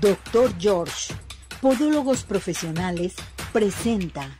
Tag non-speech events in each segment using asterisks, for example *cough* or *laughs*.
Doctor George, Podólogos Profesionales, presenta.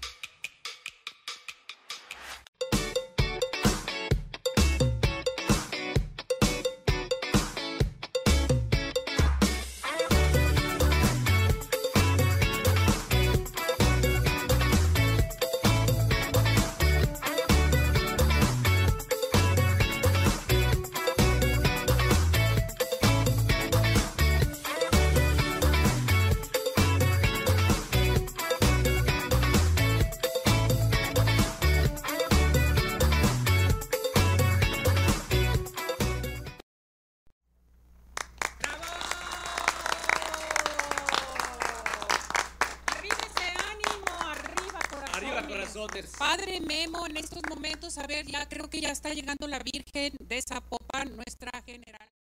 Está llegando la Virgen de Zapopan, nuestra general.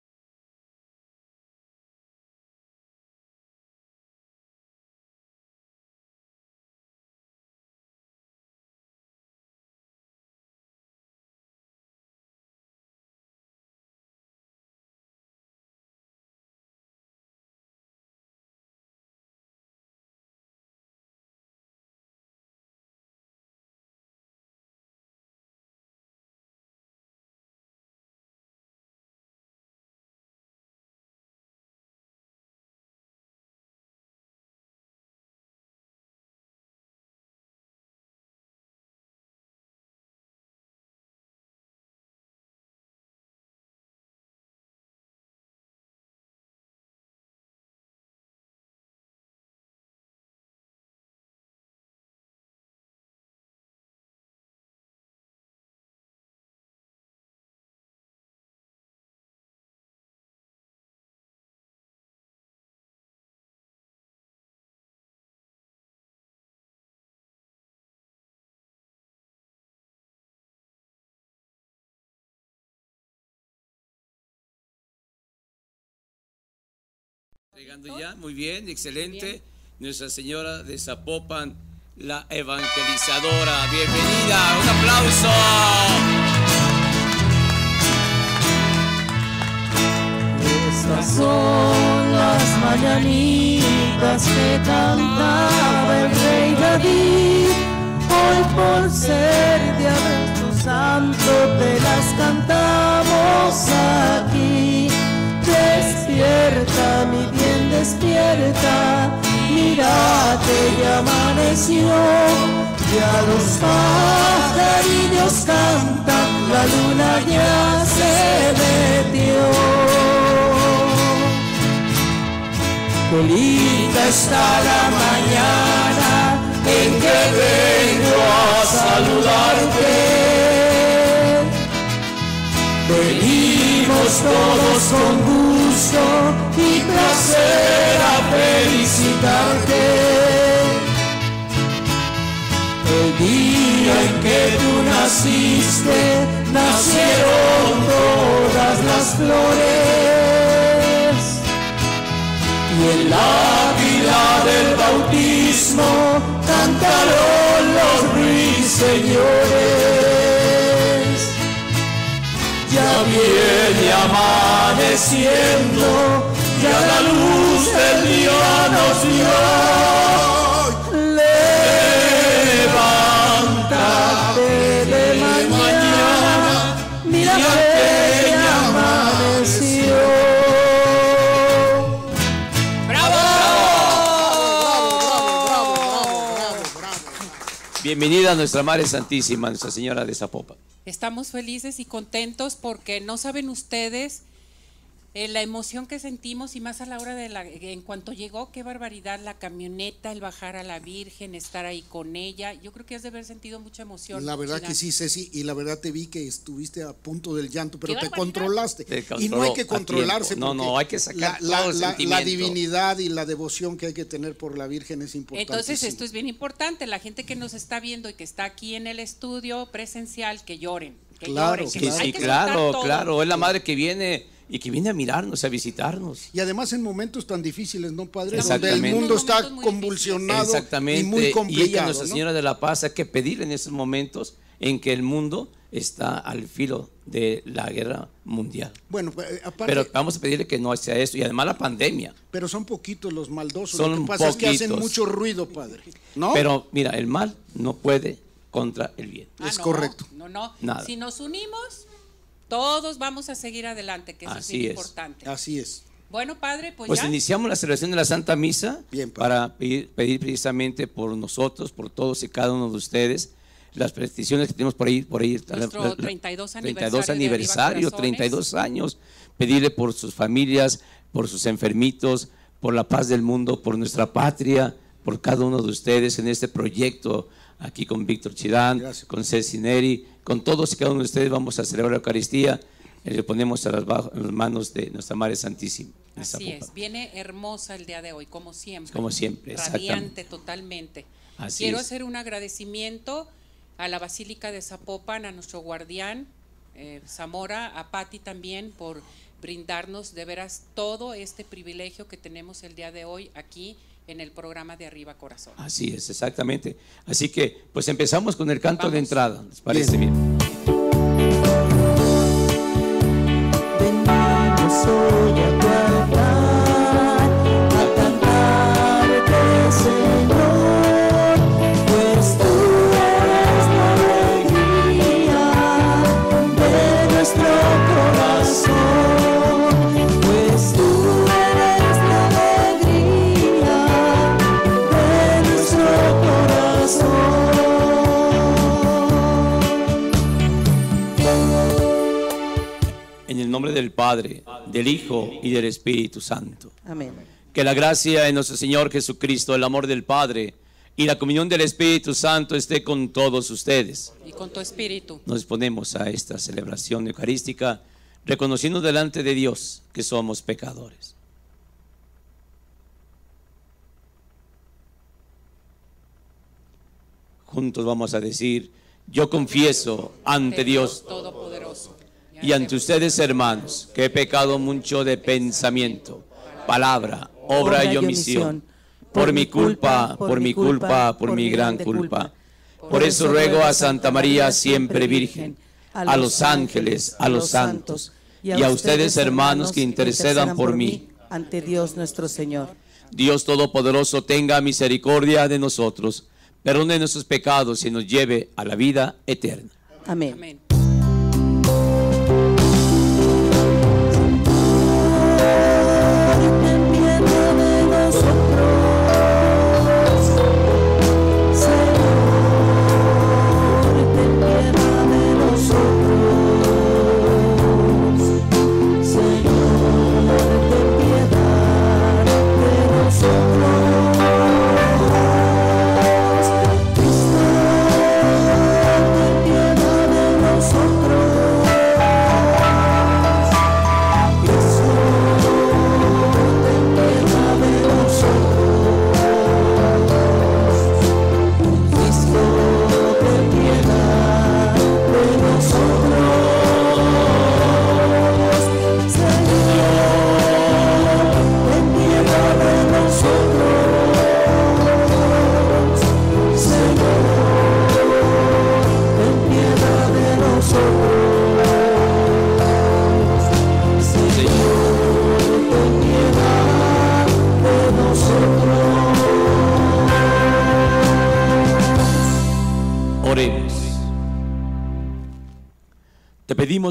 Llegando ya, muy bien, excelente. Nuestra Señora de Zapopan, la evangelizadora. Bienvenida, un aplauso. Estas son las mañanitas que cantaba el rey David. Hoy por ser día de tu santo te las cantamos aquí. Despierta, mi bien, despierta. Mira que ya amaneció. Ya los pajarillos cantan, la luna ya se metió. Linda está la mañana en que vengo a saludarte. Todos con gusto y placer a felicitarte. El día en que tú naciste, nacieron todas las flores y el águila del bautismo cantaron los ruiseñores. Ya viene amaneciendo, ya la luz del día nos dio. Levántate de mañana, mira Bienvenida a nuestra Madre Santísima, Nuestra Señora de Zapopan. Estamos felices y contentos porque no saben ustedes eh, la emoción que sentimos y más a la hora de la, en cuanto llegó, qué barbaridad, la camioneta, el bajar a la Virgen, estar ahí con ella. Yo creo que has de haber sentido mucha emoción. La verdad que sí, Ceci, y la verdad te vi que estuviste a punto del llanto, pero ¡Qué te controlaste. Te y no hay que controlarse. No, no, hay que sacar la, la- todo el la- la sentimiento. divinidad y la devoción que hay que tener por la Virgen es importante. Entonces esto es bien importante, la gente que nos está viendo y que está aquí en el estudio presencial, que lloren, que Claro, lloren, que Sí, Claro. hay que claro. Es la madre que viene y que viene a mirarnos, a visitarnos. Y además en momentos tan difíciles, ¿no, Padre? Donde Exactamente. el mundo está convulsionado Exactamente. y muy complicado. Nuestra ¿no? Señora de la Paz, hay que pedir en esos momentos en que el mundo está al filo de la guerra mundial. Bueno, eh, aparte, Pero pero, vamos a pedirle que no sea eso. Y además la pandemia. son poquitos los maldosos. Son Lo que pasa es que hacen mucho ruido, padre. ¿No? Pero mira, el mal no puede contra el bien. Ah, Es no, correcto. No, no. Nada. Si nos unimos, todos vamos a seguir adelante, que eso Así es importante. Así es. Bueno, padre, pues, Pues ya. iniciamos la celebración de la Santa Misa Bien, para pedir, pedir precisamente por nosotros, por todos y cada uno de ustedes, las peticiones que tenemos por ahí. Por ahí Nuestro 32 32 aniversario de aniversario, Arriba Corazones. 32 años. Pedirle por sus familias, por sus enfermitos, por la paz del mundo, por nuestra patria, por cada uno de ustedes en este proyecto aquí con Víctor Chirán, Gracias. con Ceci Neri, con todos y cada uno de ustedes vamos a celebrar la Eucaristía y le ponemos a las, bajo- las manos de nuestra Madre Santísima. Así es, viene hermosa el día de hoy, como siempre. Como siempre, Radiante totalmente. Así Quiero es. hacer un agradecimiento a la Basílica de Zapopan, a nuestro guardián eh, Zamora, a Patti también por brindarnos de veras todo este privilegio que tenemos el día de hoy aquí en el programa de Arriba Corazón. Así es, exactamente. Así que, pues empezamos con el canto de entrada. ¿Les parece bien? Nombre del Padre, del Hijo y del Espíritu Santo. Amén. Que la gracia de nuestro Señor Jesucristo, el amor del Padre y la comunión del Espíritu Santo esté con todos ustedes. Y con tu espíritu. Nos disponemos a esta celebración eucarística, reconociendo delante de Dios que somos pecadores. Juntos vamos a decir, yo confieso ante Dios Todopoderoso. Y ante ustedes, hermanos, que he pecado mucho de pensamiento, palabra, obra y omisión. Por mi culpa, por mi culpa, por mi gran culpa. Por eso ruego a Santa María, siempre Virgen, a los ángeles, a los santos, y a ustedes, hermanos, que intercedan por mí. ante Dios nuestro Señor. Dios Todopoderoso tenga misericordia de nosotros, perdone nuestros pecados y nos lleve a la vida eterna. Amén. Amén.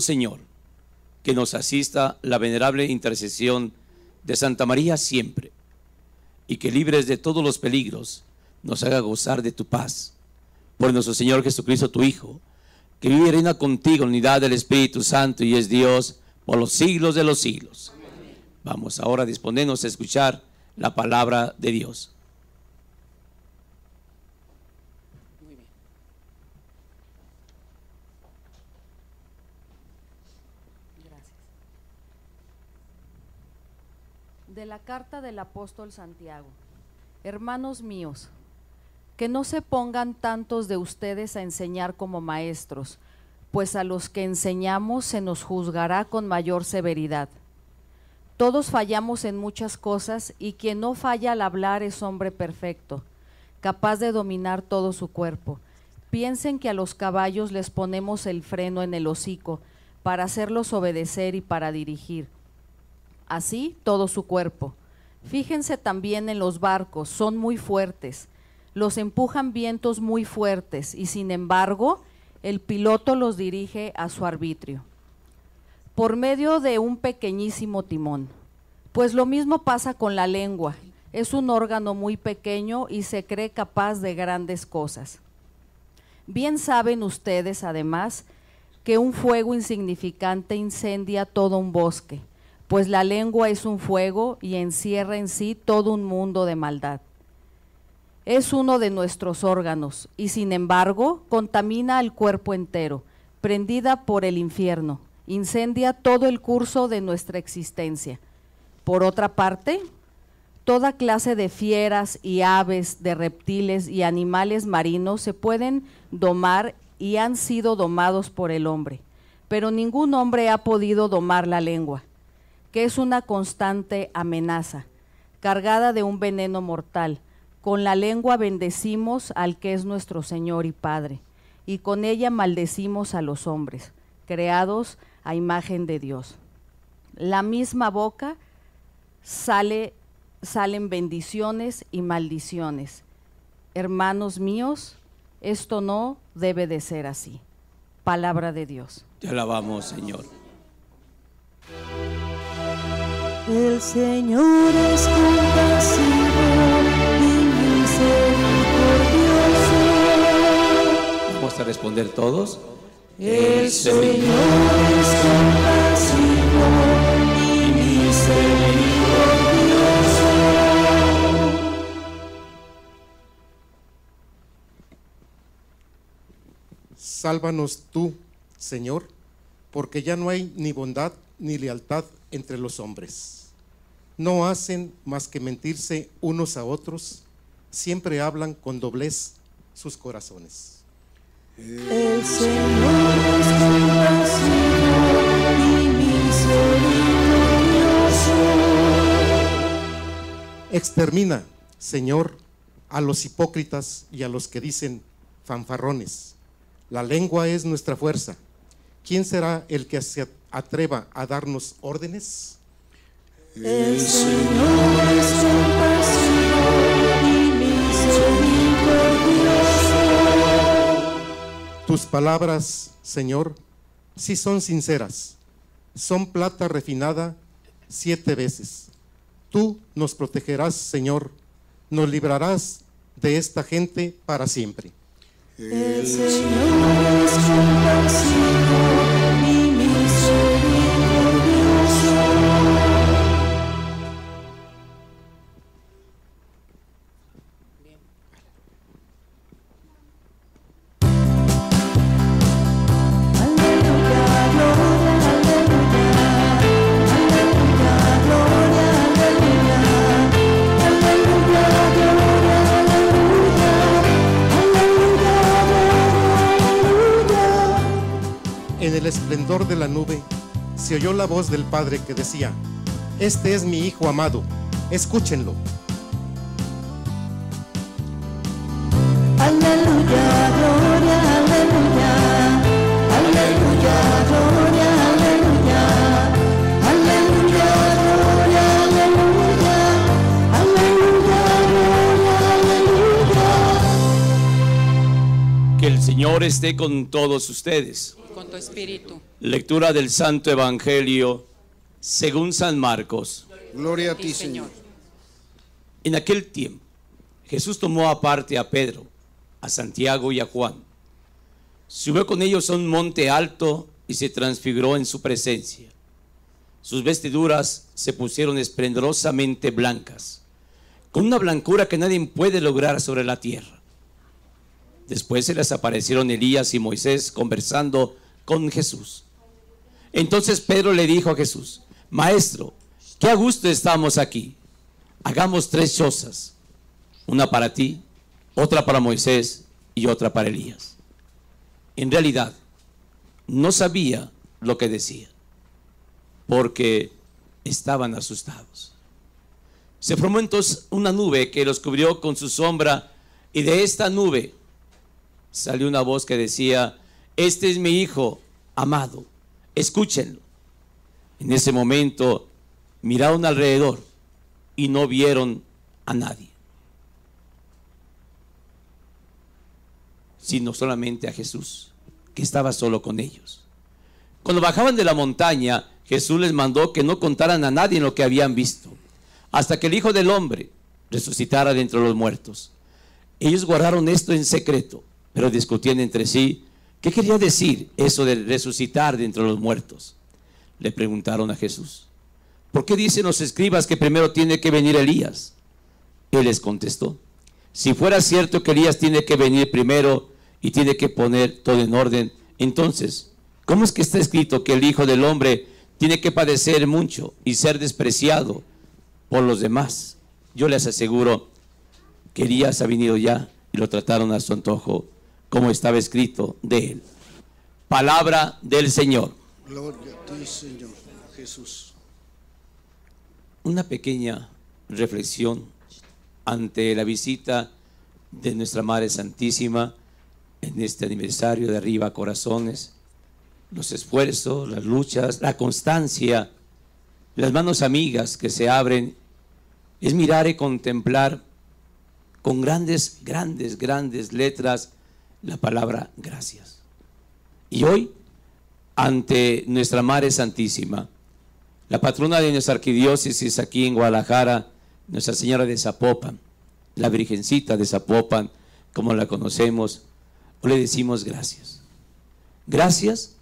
Señor, que nos asista la venerable intercesión de Santa María siempre y que libres de todos los peligros nos haga gozar de tu paz. Por nuestro Señor Jesucristo, tu Hijo, que vive y reina contigo en unidad del Espíritu Santo y es Dios por los siglos de los siglos. Vamos ahora a disponernos a escuchar la palabra de Dios. Muy bien. La carta del apóstol Santiago. Hermanos míos, que no se pongan tantos de ustedes a enseñar como maestros, pues a los que enseñamos se nos juzgará con mayor severidad. Todos fallamos en muchas cosas y quien no falla al hablar es hombre perfecto, capaz de dominar todo su cuerpo. piensen que a los caballos les ponemos el freno en el hocico para hacerlos obedecer y para dirigir. Así todo su cuerpo. Fíjense también en los barcos, son muy fuertes, los empujan vientos muy fuertes y sin embargo el piloto los dirige a su arbitrio por medio de un pequeñísimo timón. Pues lo mismo pasa con la lengua. Es un órgano muy pequeño y se cree capaz de grandes cosas. Bien saben ustedes, además, que un fuego insignificante incendia todo un bosque, pues la lengua es un fuego y encierra en sí todo un mundo de maldad. Es uno de nuestros órganos y sin embargo contamina al cuerpo entero, prendida por el infierno, incendia todo el curso de nuestra existencia. Por otra parte, toda clase de fieras y aves, de reptiles y animales marinos se pueden domar y han sido domados por el hombre, pero ningún hombre ha podido domar la lengua, que es una constante amenaza, cargada de un veneno mortal. Con la lengua bendecimos al que es nuestro Señor y Padre, y con ella maldecimos a los hombres, creados a imagen de Dios. La misma boca sale, salen bendiciones y maldiciones. Hermanos míos, esto no debe de ser así. Palabra de Dios. Te alabamos, Señor. El Señor es compasivo y misericordioso. Vamos a responder todos. El Señor es compasivo y misericordioso. Sálvanos tú, Señor, porque ya no hay ni bondad ni lealtad entre los hombres. No hacen más que mentirse unos a otros, siempre hablan con doblez sus corazones. El Señor es y misericordioso. Extermina, Señor, a los hipócritas y a los que dicen fanfarrones. La lengua es nuestra fuerza. ¿Quién será el que se atreva a darnos órdenes? El Señor es compasivo y misericordioso. Tus palabras, Señor, sí son sinceras. Son plata refinada siete veces. Tú nos protegerás, Señor. Nos librarás de esta gente para siempre. El Señor es compasivo se oyó la voz del Padre que decía, Este es mi Hijo amado, escúchenlo. Aleluya, gloria, aleluya. Aleluya, gloria, aleluya. Aleluya, gloria, aleluya. Aleluya, gloria, aleluya. Que el Señor esté con todos ustedes. Con tu espíritu. Lectura del Santo Evangelio según San Marcos. Gloria a ti. Señor. En aquel tiempo, Jesús tomó aparte a Pedro, a Santiago y a Juan. Subió con ellos a un monte alto y se transfiguró en su presencia. Sus vestiduras se pusieron esplendorosamente blancas, con una blancura que nadie puede lograr sobre la tierra. Después se les aparecieron Elías y Moisés conversando con Jesús. Entonces Pedro le dijo a Jesús, Maestro, qué a gusto estamos aquí. Hagamos tres chozas, una para ti, otra para Moisés y otra para Elías. En realidad, no sabía lo que decía, porque estaban asustados. Se formó entonces una nube que los cubrió con su sombra y de esta nube salió una voz que decía, este es mi hijo amado, escúchenlo. En ese momento miraron alrededor y no vieron a nadie, sino solamente a Jesús, que estaba solo con ellos. Cuando bajaban de la montaña, Jesús les mandó que no contaran a nadie lo que habían visto, hasta que el Hijo del Hombre resucitara de entre los muertos. Ellos guardaron esto en secreto, pero discutían entre sí qué quería decir eso de resucitar de entre los muertos. Le preguntaron a Jesús, ¿por qué dicen los escribas que primero tiene que venir Elías? Él les contestó, si fuera cierto que Elías tiene que venir primero y tiene que poner todo en orden, entonces, ¿cómo es que está escrito que el Hijo del Hombre tiene que padecer mucho y ser despreciado por los demás? Yo les aseguro que Elías ha venido ya y lo trataron a su antojo, como estaba escrito de él. Palabra del Señor. Gloria a ti, Señor Jesús. Una pequeña reflexión ante la visita de nuestra Madre Santísima en este aniversario de Arriba Corazones. Los esfuerzos, las luchas, la constancia, las manos amigas que se abren, es mirar y contemplar con grandes, grandes, grandes letras la palabra gracias. Y hoy, ante nuestra Madre Santísima, la patrona de nuestra arquidiócesis aquí en Guadalajara, Nuestra Señora de Zapopan, la Virgencita de Zapopan, como la conocemos, le decimos gracias. Gracias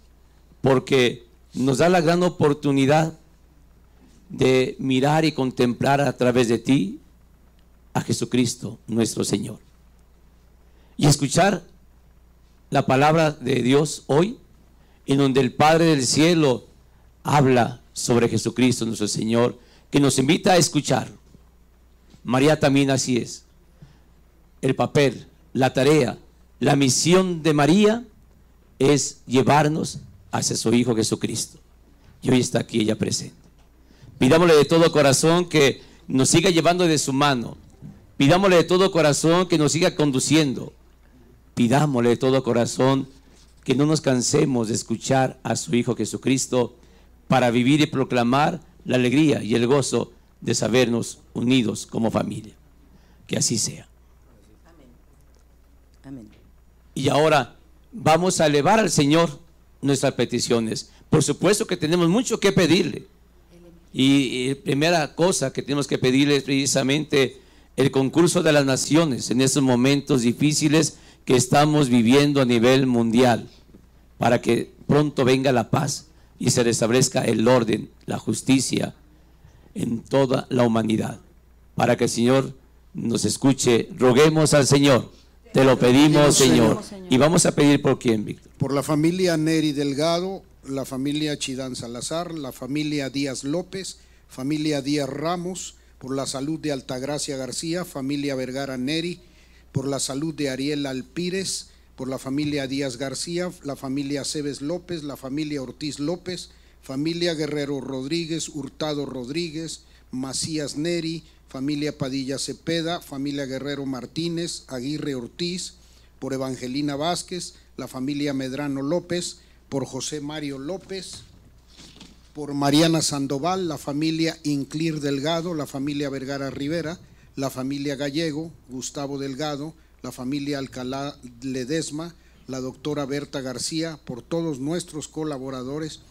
porque nos da la gran oportunidad de mirar y contemplar a través de ti a Jesucristo, nuestro Señor. Y escuchar la palabra de Dios hoy, en donde el Padre del Cielo habla sobre Jesucristo, nuestro Señor, que nos invita a escuchar. María también así es. El papel, la tarea, la misión de María es llevarnos hacia su Hijo Jesucristo. Y hoy está aquí ella presente. Pidámosle de todo corazón que nos siga llevando de su mano. Pidámosle de todo corazón que nos siga conduciendo. Pidámosle de todo corazón que no nos cansemos de escuchar a su Hijo Jesucristo para vivir y proclamar la alegría y el gozo de sabernos unidos como familia. Que así sea. Amén. Y ahora vamos a elevar al Señor nuestras peticiones. Por supuesto que tenemos mucho que pedirle. Y, y primera cosa que tenemos que pedirle es precisamente el concurso de las naciones en estos momentos difíciles que estamos viviendo a nivel mundial, para que pronto venga la paz y se restablezca el orden, la justicia en toda la humanidad. Para que el Señor nos escuche, roguemos al Señor. Te lo pedimos, Señor. Y vamos a pedir por quién, Víctor. Por la familia Neri Delgado, la familia Chidán Salazar, la familia Díaz López, familia Díaz Ramos, por la salud de Altagracia García, familia Vergara Neri, por la salud de Ariel Alpírez, por la familia Díaz García, la familia Cebes López, la familia Ortiz López, familia Guerrero Rodríguez, Hurtado Rodríguez, Macías Neri, familia Padilla Cepeda, familia Guerrero Martínez, Aguirre Ortiz, por Evangelina Vázquez, la familia Medrano López, por José Mario López, por Mariana Sandoval, la familia Inclir Delgado, la familia Vergara Rivera, la familia Gallego, Gustavo Delgado, la familia Alcalá Ledesma, la doctora Berta García, por todos nuestros colaboradores,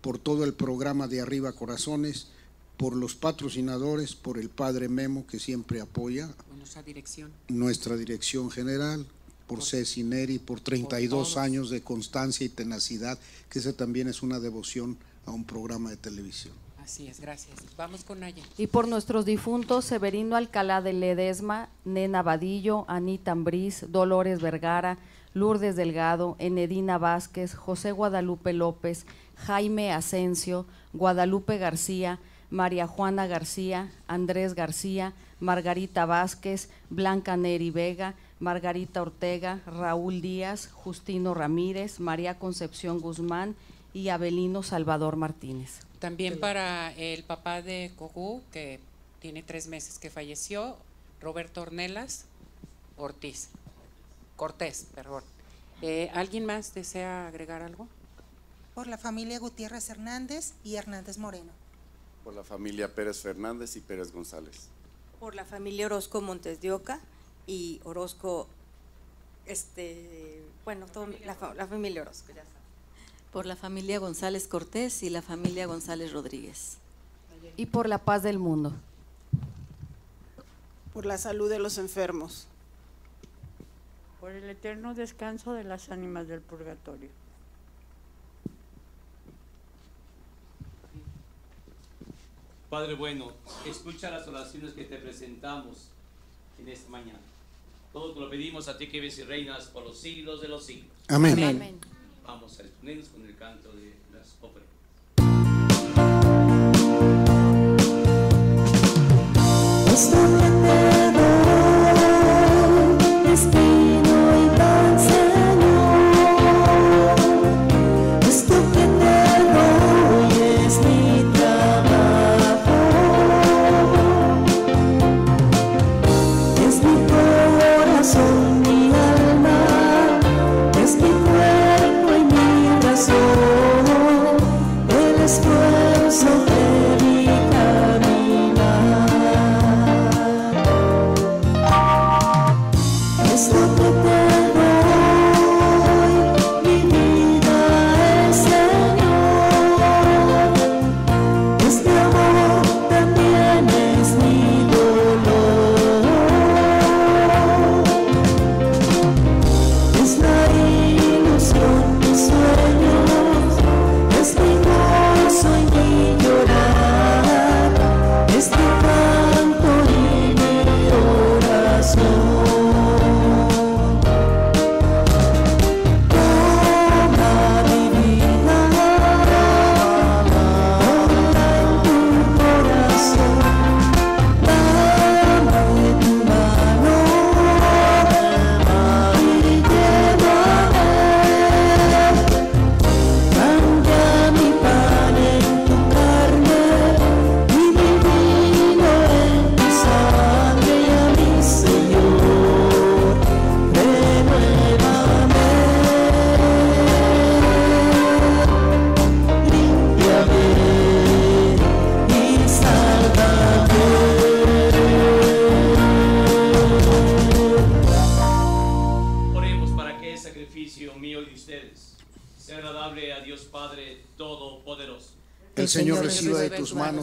por todo el programa de Arriba Corazones, por los patrocinadores, por el padre Memo que siempre apoya, Nuestra dirección. nuestra dirección general, por Ceci Neri, por 32 todos. años de constancia y tenacidad, que ese también es una devoción a un programa de televisión. Así es, gracias. Vamos con Naya. Y por nuestros difuntos Severino Alcalá de Ledesma, Nena Vadillo, Anita Ambriz, Dolores Vergara, Lourdes Delgado, Enedina Vázquez, José Guadalupe López, Jaime Asensio, Guadalupe García, María Juana García, Andrés García, Margarita Vázquez, Blanca Neri Vega, Margarita Ortega, Raúl Díaz, Justino Ramírez, María Concepción Guzmán y Abelino Salvador Martínez. También para el papá de Cojú, que tiene tres meses que falleció, Roberto Ornelas Ortiz, Cortés, perdón. Eh, ¿Alguien más desea agregar algo? Por la familia Gutiérrez Hernández y Hernández Moreno. Por la familia Pérez Fernández y Pérez González. Por la familia Orozco Montes de Oca y Orozco, este, bueno, todo- la, fa- la familia Orozco, ya saben. Por la familia González Cortés y la familia González Rodríguez. Y por la paz del mundo. por la salud de los enfermos. por el eterno descanso de las ánimas del purgatorio. Padre bueno, escucha las oraciones que te presentamos en esta mañana. Todo te lo pedimos a ti que vives y reinas por los siglos de los siglos. Amén. Vamos a exponernos con el canto de las óperas.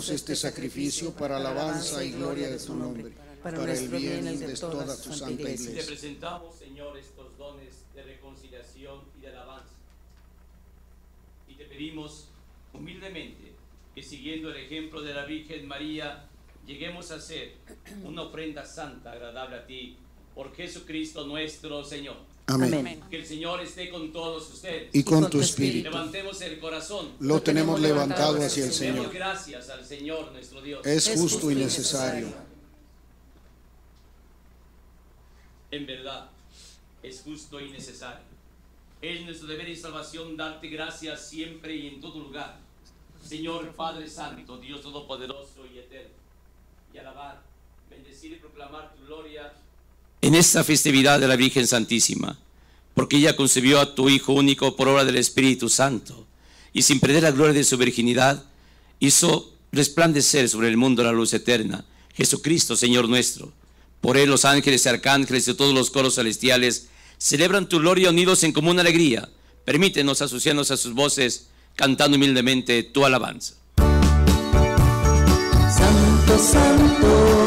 Este sacrificio para alabanza y gloria de tu nombre, para el bien de toda tu santa Y te presentamos, Señor, estos dones de reconciliación y de alabanza. Y te pedimos humildemente que siguiendo el ejemplo de la Virgen María, lleguemos a hacer una ofrenda santa, agradable a ti, por Jesucristo nuestro Señor. Amén. Que el Señor esté con todos ustedes. Y con tu espíritu. Levantemos el corazón. Lo tenemos levantado hacia el Demos Señor. gracias al Señor nuestro Dios. Es justo y necesario. En verdad, es justo y necesario. Es nuestro deber y salvación darte gracias siempre y en todo lugar. Señor Padre Santo, Dios Todopoderoso y Eterno. Y alabar, bendecir y proclamar tu gloria. En esta festividad de la Virgen Santísima, porque ella concebió a tu Hijo único por obra del Espíritu Santo, y sin perder la gloria de su virginidad, hizo resplandecer sobre el mundo la luz eterna, Jesucristo, Señor nuestro. Por él los ángeles y arcángeles y todos los coros celestiales celebran tu gloria unidos en común alegría. Permítenos asociarnos a sus voces, cantando humildemente tu alabanza. Santo, santo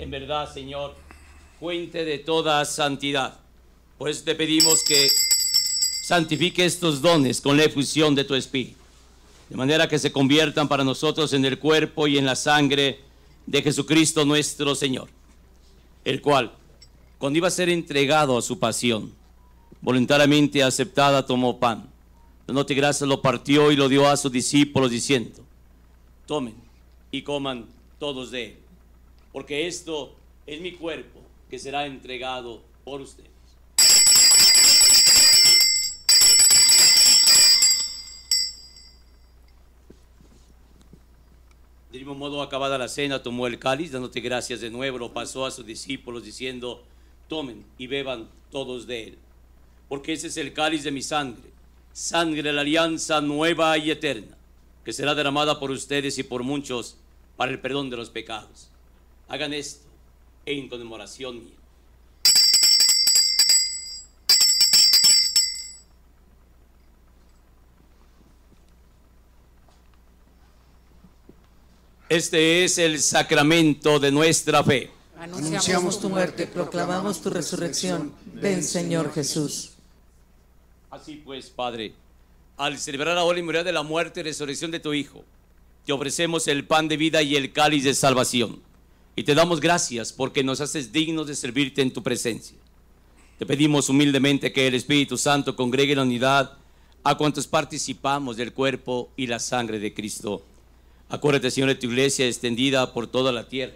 en verdad, Señor, fuente de toda santidad. Por eso te pedimos que santifique estos dones con la efusión de tu Espíritu, de manera que se conviertan para nosotros en el cuerpo y en la sangre de Jesucristo nuestro Señor, el cual, cuando iba a ser entregado a su pasión, voluntariamente aceptada, tomó pan. Dándote gracias, lo partió y lo dio a sus discípulos, diciendo, tomen y coman todos de él, porque esto es mi cuerpo que será entregado por ustedes. De mismo modo, acabada la cena, tomó el cáliz, dándote gracias de nuevo, lo pasó a sus discípulos, diciendo, tomen y beban todos de él, porque ese es el cáliz de mi sangre, sangre de la alianza nueva y eterna, que será derramada por ustedes y por muchos para el perdón de los pecados. Hagan esto en conmemoración mía. Este es el sacramento de nuestra fe. Anunciamos tu muerte, proclamamos tu resurrección. Ven, Señor Jesús. Así pues, Padre, al celebrar ahora y memoria de la muerte y resurrección de tu Hijo, te ofrecemos el pan de vida y el cáliz de salvación. Y te damos gracias porque nos haces dignos de servirte en tu presencia. Te pedimos humildemente que el Espíritu Santo congregue la unidad a cuantos participamos del cuerpo y la sangre de Cristo. Acuérdate, Señor, de tu iglesia extendida por toda la tierra,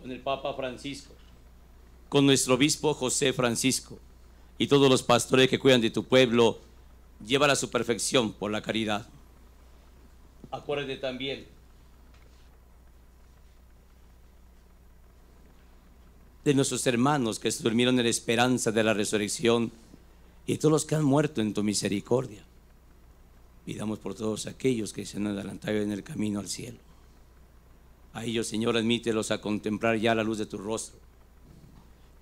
con el Papa Francisco, con nuestro obispo José Francisco y todos los pastores que cuidan de tu pueblo, llévala a su perfección por la caridad. Acuérdate también de nuestros hermanos que se durmieron en la esperanza de la resurrección y todos los que han muerto en tu misericordia. Pidamos por todos aquellos que se han adelantado en el camino al cielo. A ellos, Señor, admítelos a contemplar ya la luz de tu rostro.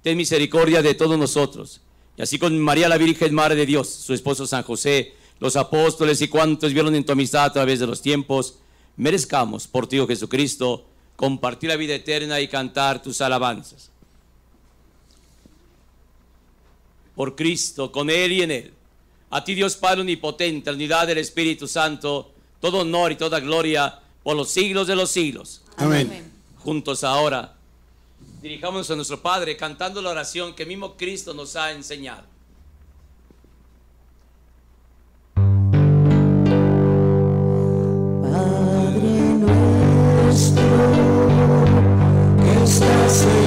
Ten misericordia de todos nosotros. Y así con María la Virgen, Madre de Dios, su esposo San José, los apóstoles y cuantos vieron en tu amistad a través de los tiempos, merezcamos por ti, oh Jesucristo, compartir la vida eterna y cantar tus alabanzas. Por Cristo, con Él y en Él. A ti, Dios Padre Omnipotente, la unidad del Espíritu Santo, todo honor y toda gloria por los siglos de los siglos. Amén. Juntos ahora, dirijámonos a nuestro Padre cantando la oración que mismo Cristo nos ha enseñado. Padre nuestro, que estás en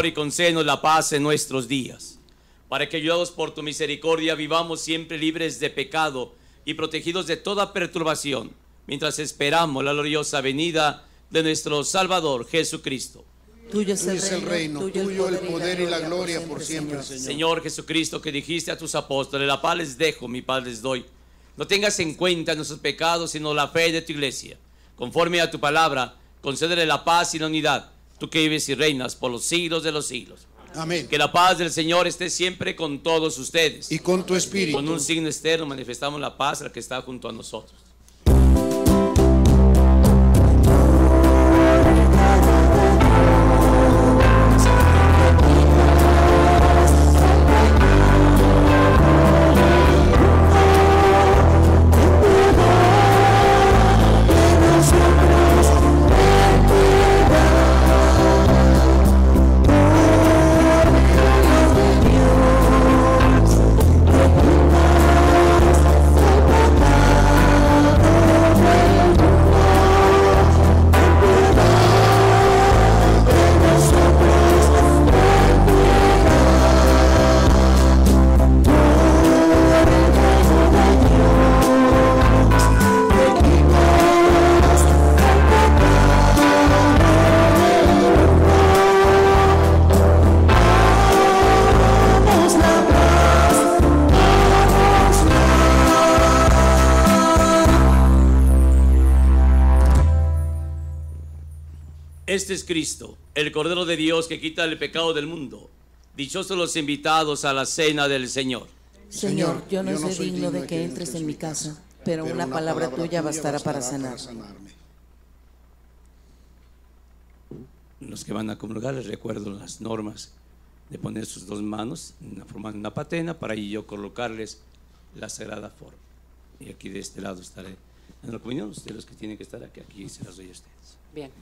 Señor, y concédenos la paz en nuestros días, para que ayudados por tu misericordia vivamos siempre libres de pecado y protegidos de toda perturbación, mientras esperamos la gloriosa venida de nuestro Salvador Jesucristo. Tuyo es Tuyo el es el reino, tuyo el poder y la gloria por siempre, Señor. Señor. Señor Jesucristo, que dijiste a tus apóstoles, la paz les dejo, mi paz les doy. No tengas en cuenta nuestros pecados, sino la fe de tu iglesia. Conforme a tu palabra, concédele la paz y la unidad, tú que vives y reinas por los siglos de los siglos. Amén. Que la paz del Señor esté siempre con todos ustedes. Y con tu espíritu. Con un signo externo manifestamos la paz al que está junto a nosotros. Este es Cristo, el Cordero de Dios que quita el pecado del mundo. Dichosos los invitados a la cena del Señor. Señor, yo no soy digno de que entres en mi casa, pero una palabra tuya bastará para sanar. Los que van a comulgar les recuerdo las normas de poner sus dos manos en una forma de una patena para ahí yo colocarles la sagrada forma. Y aquí de este lado estaré en la comunión. Ustedes los que tienen que estar aquí, aquí se las doy a ustedes. Bien.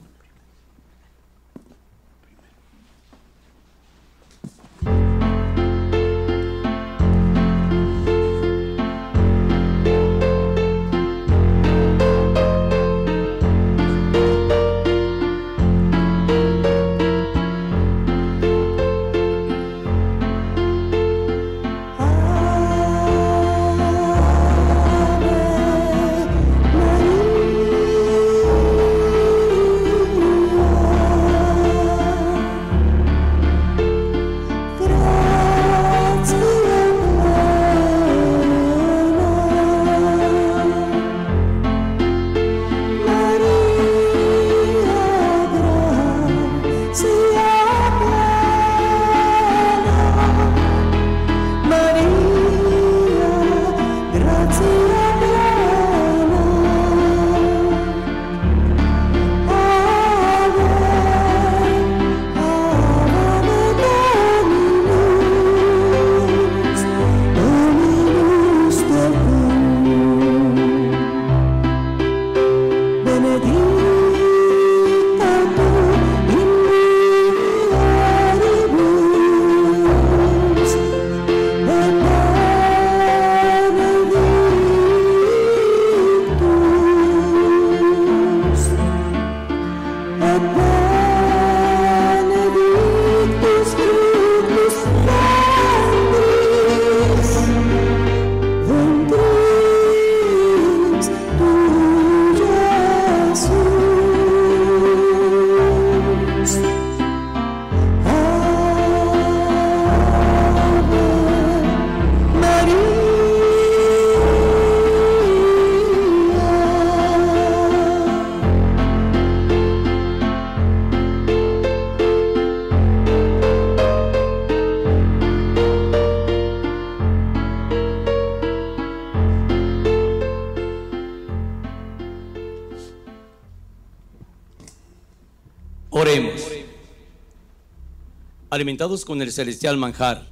Alimentados con el celestial manjar,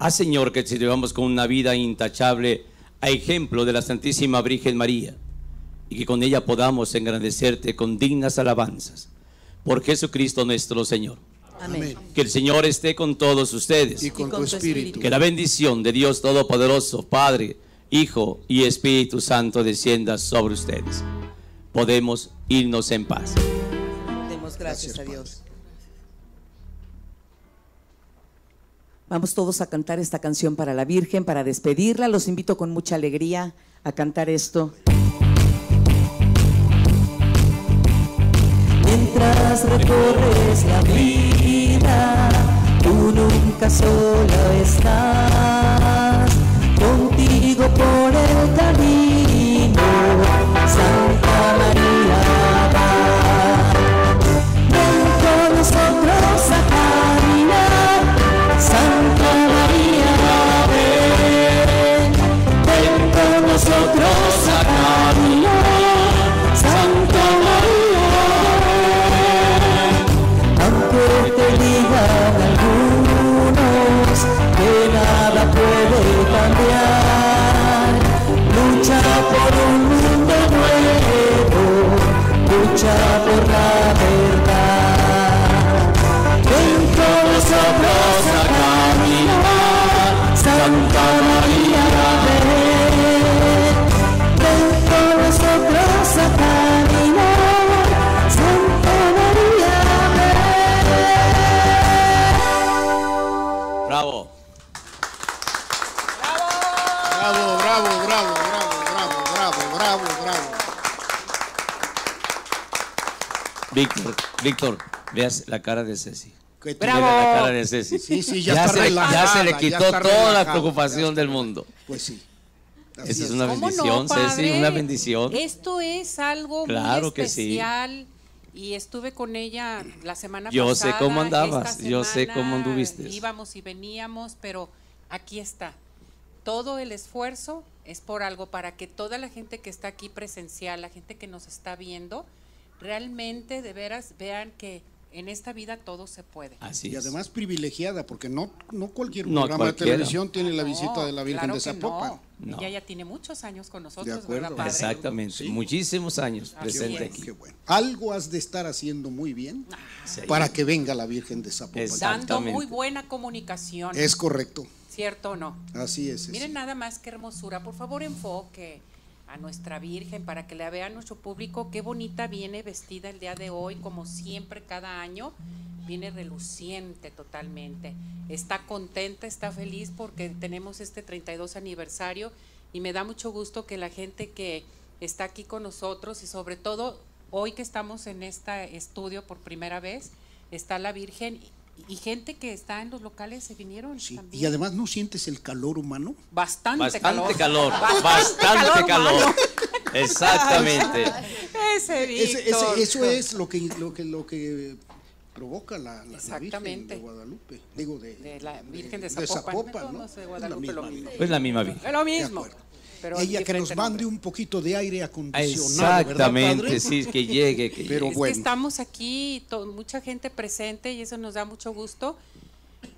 haz Señor que te llevamos con una vida intachable a ejemplo de la Santísima Virgen María y que con ella podamos engrandecerte con dignas alabanzas. Por Jesucristo nuestro Señor. Amén. Que el Señor esté con todos ustedes. Y con tu espíritu. Que la bendición de Dios Todopoderoso, Padre, Hijo y Espíritu Santo descienda sobre ustedes. Podemos irnos en paz. Demos gracias, a Dios. Vamos todos a cantar esta canción para la Virgen, para despedirla. Los invito con mucha alegría a cantar esto. Mientras recorres la vida, tú nunca solo estás. Contigo por el camino, Víctor, veas la cara de Ceci. Tú- la cara de Ceci. Sí, sí, ya está se, relajada, ya se le quitó toda la preocupación del mundo. Pues sí. Esa es es. una ¿Cómo bendición, no, Ceci, una bendición. Esto es algo Claro muy que sí. especial. Y estuve con ella la semana Yo sé pasada. cómo andabas, yo sé cómo anduviste. Íbamos y veníamos, pero aquí está. Todo el esfuerzo es por algo, para que toda la gente que está aquí presencial, la gente que nos está viendo, realmente de veras vean que en esta vida todo se puede. Así Y además privilegiada, porque no, no cualquier No programa de televisión tiene la No, visita de la Virgen claro de que Zapopan. no. Ella ya tiene muchos años con nosotros, De acuerdo. ¿verdad, padre? Exactamente, muchísimos años Así presente es. aquí. Qué bueno. Algo has de estar haciendo muy bien Sí. para que venga la Virgen de Zapopan. Dando muy buena comunicación. Es correcto. ¿Cierto o no? Así es. Miren nada más qué hermosura. Por favor, enfoque a nuestra Virgen para que la vea nuestro público. Qué bonita viene vestida el día de hoy, como siempre cada año. Viene reluciente totalmente. Está contenta, está feliz porque tenemos este 32 aniversario y me da mucho gusto que la gente que está aquí con nosotros y sobre todo hoy que estamos en este estudio por primera vez, está la Virgen y, gente que está en los locales se vinieron también. Y además no sientes el calor humano. Bastante, Bastante calor. calor, Bastante bastante calor calor. Exactamente. Ese Ese- ese- eso es lo que, lo que, lo que provoca la, la- la Virgen de Guadalupe. Digo, de, De la Virgen de de Zapopan. Zapopan, ¿no? No sé, Guadalupe, lo mismo. Es la misma Virgen. Es lo mismo. Pero Ella que nos mande nombre. un poquito de aire acondicionado. Exactamente, ¿verdad, padre? sí, que llegue. Que Pero es que bueno. estamos aquí, mucha gente presente y eso nos da mucho gusto.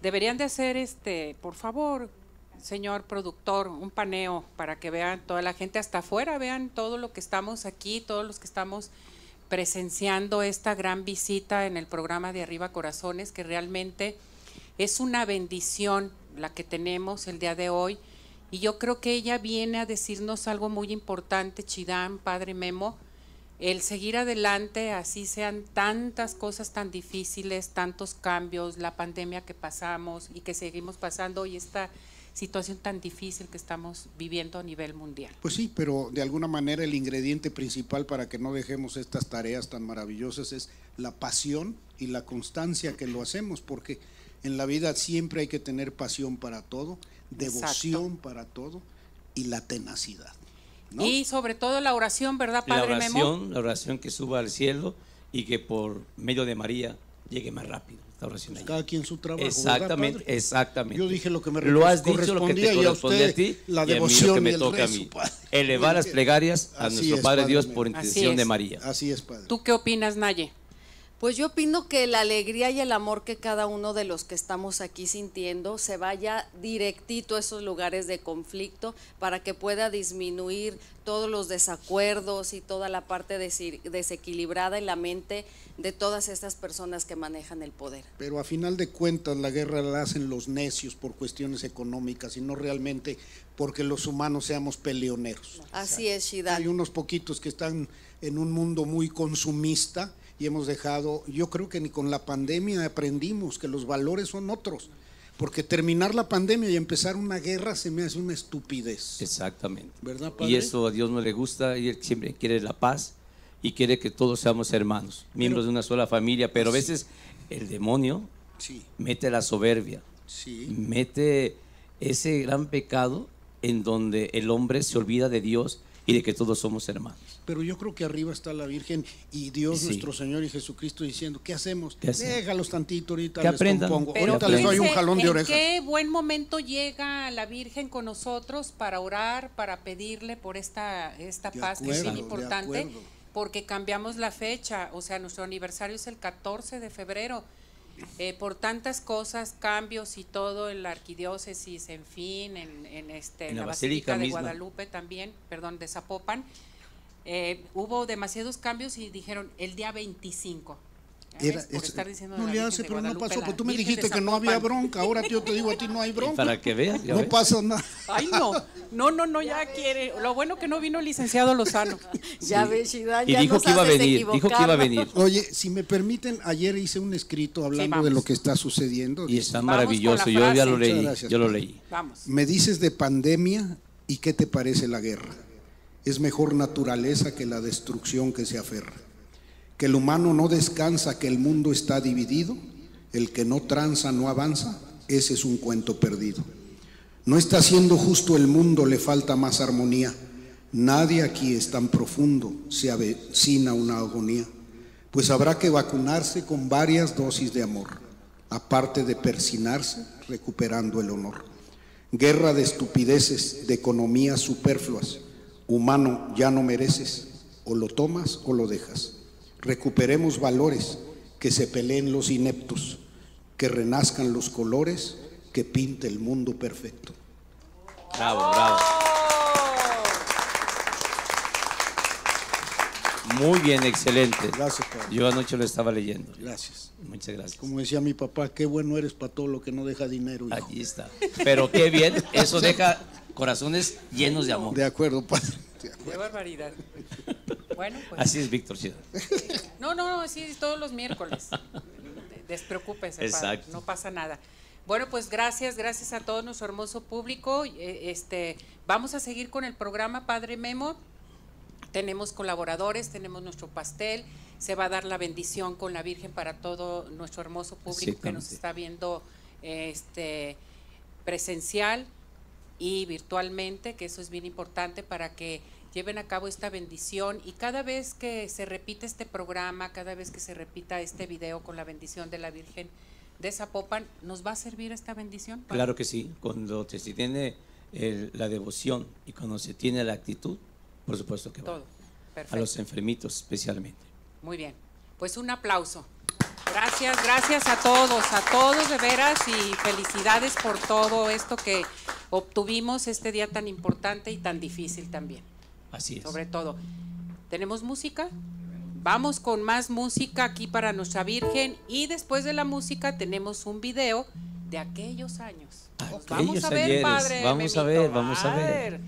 Deberían de hacer, este, por favor, señor productor, un paneo para que vean toda la gente hasta afuera, vean todo lo que estamos aquí, todos los que estamos presenciando esta gran visita en el programa de Arriba Corazones, que realmente es una bendición la que tenemos el día de hoy. Y yo creo que ella viene a decirnos algo muy importante, Chidán, Padre Memo, el seguir adelante, así sean tantas cosas tan difíciles, tantos cambios, la pandemia que pasamos y que seguimos pasando y esta situación tan difícil que estamos viviendo a nivel mundial. Pues sí, pero de alguna manera el ingrediente principal para que no dejemos estas tareas tan maravillosas es la pasión y la constancia que lo hacemos, porque en la vida siempre hay que tener pasión para todo, devoción para todo y la tenacidad. ¿no? Y sobre todo la oración, ¿verdad, La Padre Memo? oración, la oración que suba al cielo y que por medio de María llegue más rápido. Esta oración ahí. Cada quien su trabajo. ¿verdad, Exactamente, padre? exactamente. Yo dije lo que me Lo has dicho, lo que te a corresponde a, usted ti la y a mí lo devoción que me toca a rezo, mí. padre. Elevar las plegarias a Así nuestro es, Padre Padre Dios por intercesión de. María. Así es, padre. ¿Tú qué opinas, Naye? Pues yo opino que la alegría y el amor que cada uno de los que estamos aquí sintiendo se vaya directito a esos lugares de conflicto para que pueda disminuir todos los desacuerdos y toda la parte desequilibrada en la mente de todas estas personas que manejan el poder. Pero a final de cuentas la guerra la hacen los necios por cuestiones económicas y no realmente porque los humanos seamos peleoneros. Así es, Shidal. Hay unos poquitos que están en un mundo muy consumista y hemos dejado, yo creo que ni con la pandemia aprendimos que los valores son otros. Porque terminar la pandemia y empezar una guerra se me hace una estupidez. Exactamente. ¿Verdad, padre? Y eso a Dios no le gusta y Él siempre quiere la paz y quiere que todos seamos hermanos, miembros de una sola familia, pero a veces el demonio Sí, mete la soberbia, sí. mete ese gran pecado en donde el hombre se olvida de Dios y de que todos somos hermanos. Pero yo creo que arriba está la Virgen y Dios Sí. nuestro Señor y Jesucristo diciendo, ¿qué hacemos? ¿Qué hacemos? Déjalos tantito, ahorita Que les aprendan. compongo. Pero ahorita les doy un jalón de en orejas. qué buen momento llega la Virgen con nosotros para orar, para pedirle por esta, esta De paz que es bien importante, porque cambiamos la fecha, o sea, nuestro aniversario es el 14 de febrero. Eh, por tantas cosas, cambios y todo en la arquidiócesis, en fin, en, en este, En la, la Basílica, basílica de misma. Guadalupe también, perdón, de Zapopan, eh, hubo demasiados cambios y dijeron el día 25. ¿Ya Era-? Por es- estar diciendo no le hace, pero no pasó. Pues tú me dijiste que no había bronca. Ahora yo te digo a ti no hay *laughs* bronca. Para que veas, ya No ves. pasa nada. Ay, no, no, no, no, ya quiere. Lo bueno que no vino el licenciado Lozano. *laughs* Ya ves, Shidán, Y ya dijo nos que iba a haces venir, dijo que iba a venir. Oye, si me permiten, ayer hice un escrito hablando vamos. de lo que está sucediendo. Y está maravilloso, yo ya lo leí, gracias, yo lo leí. Vamos. Me dices de pandemia y qué te parece la guerra. Es mejor naturaleza que la destrucción que se aferra. Que el humano no descansa, que el mundo está dividido. El que no tranza no avanza. Ese es un cuento perdido. No está siendo justo el mundo, le falta más armonía. Nadie aquí es tan profundo, se avecina una agonía. Pues habrá que vacunarse con varias dosis de amor, aparte de persinarse, recuperando el honor. Guerra de estupideces, de economías superfluas. Humano, ya no mereces, o lo tomas o lo dejas. Recuperemos valores, que se peleen los ineptos, que renazcan los colores, que pinte el mundo perfecto. Bravo, bravo. Muy bien, excelente. Gracias, padre. Yo anoche lo estaba leyendo. Gracias. Muchas gracias. Como decía mi papá, qué bueno eres para todo lo que no deja dinero. hijo. Allí está. Pero qué bien, eso deja corazones llenos de amor. De acuerdo, padre. De Qué barbaridad. Bueno, pues. Así es, Víctor Ciudad. *laughs* No, no, no, sí, todos los miércoles. Despreocúpese, padre, Exacto. no pasa nada. Bueno, pues gracias, gracias a todo nuestro hermoso público. Eh, Este, vamos a seguir con el programa Padre Memo. Tenemos colaboradores, tenemos nuestro pastel, se va a dar la bendición con la Virgen para todo nuestro hermoso público que nos está viendo este presencial y virtualmente, que eso es bien importante para que lleven a cabo esta bendición y cada vez que se repite este programa, cada vez que se repita este video con la bendición de la Virgen de Zapopan, ¿nos va a servir esta bendición? padre? Claro que sí, cuando se tiene el- la devoción y cuando se tiene la actitud, por supuesto que va. Todo. A Perfecto. los enfermitos especialmente. Muy bien. Pues un aplauso. Gracias, gracias a todos, a todos de veras y felicidades por todo esto que obtuvimos este día tan importante y tan difícil también. Así es. Sobre todo. ¿Tenemos música? Vamos con más música aquí para nuestra Virgen y después de la música tenemos un video de aquellos años. Vamos a ver, ayeres. padre. Vamos a Memito. ver, vamos a ver.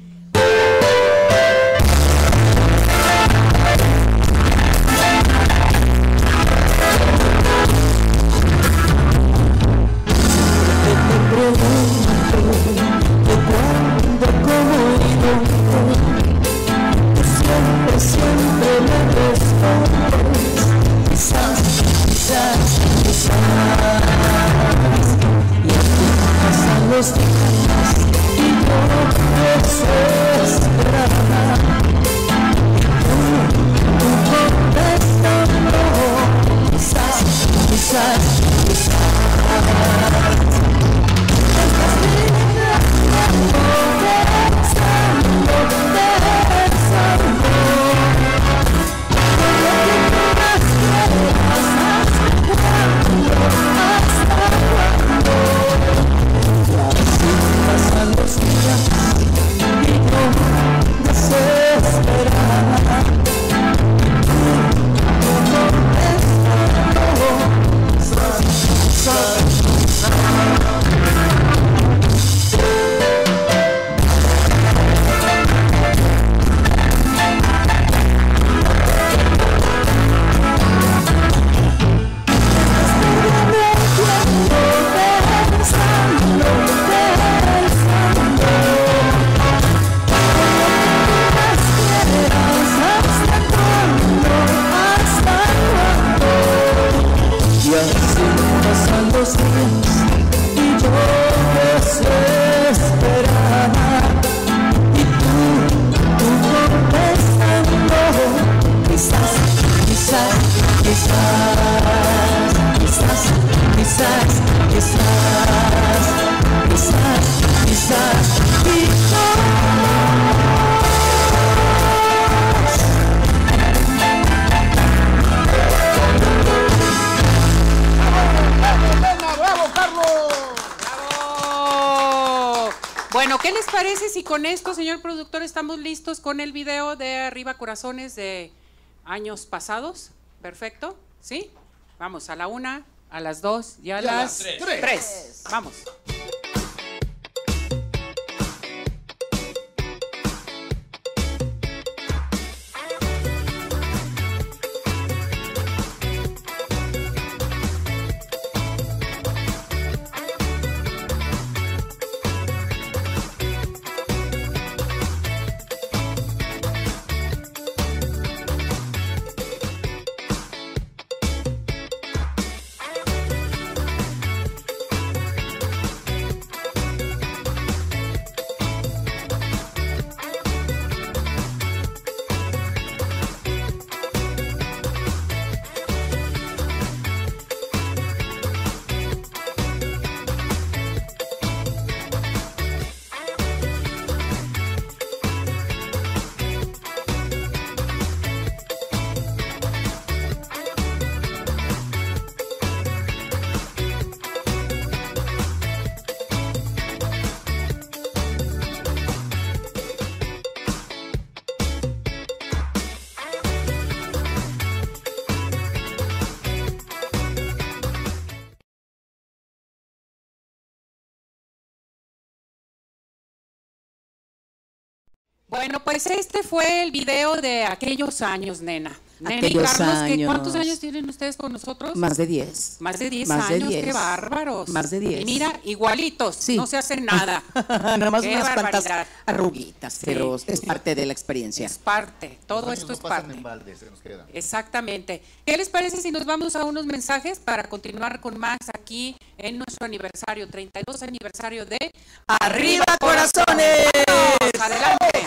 Los días Y no con el video de Arriba Corazones de años pasados? Perfecto, ¿sí? Vamos a la una, a las dos y a, Y a las las tres. tres. Vamos. Pues este fue el video de aquellos años, nena. Aquellos Carlos, ¿qué- años. ¿cuántos años tienen ustedes con nosotros? Más de 10. Más de 10 Más de años, qué 10. bárbaros. Más de 10. Y mira, igualitos, no se hacen nada. *laughs* Nada más Qué unas cuantas barbaridad. arruguitas, Sí. pero es parte de la experiencia. Es parte, todo esto es parte. Exactamente. ¿Qué les parece si nos vamos a unos mensajes para continuar con más aquí en nuestro aniversario, 32 aniversario de ¡Arriba, corazones! Vamos, adelante.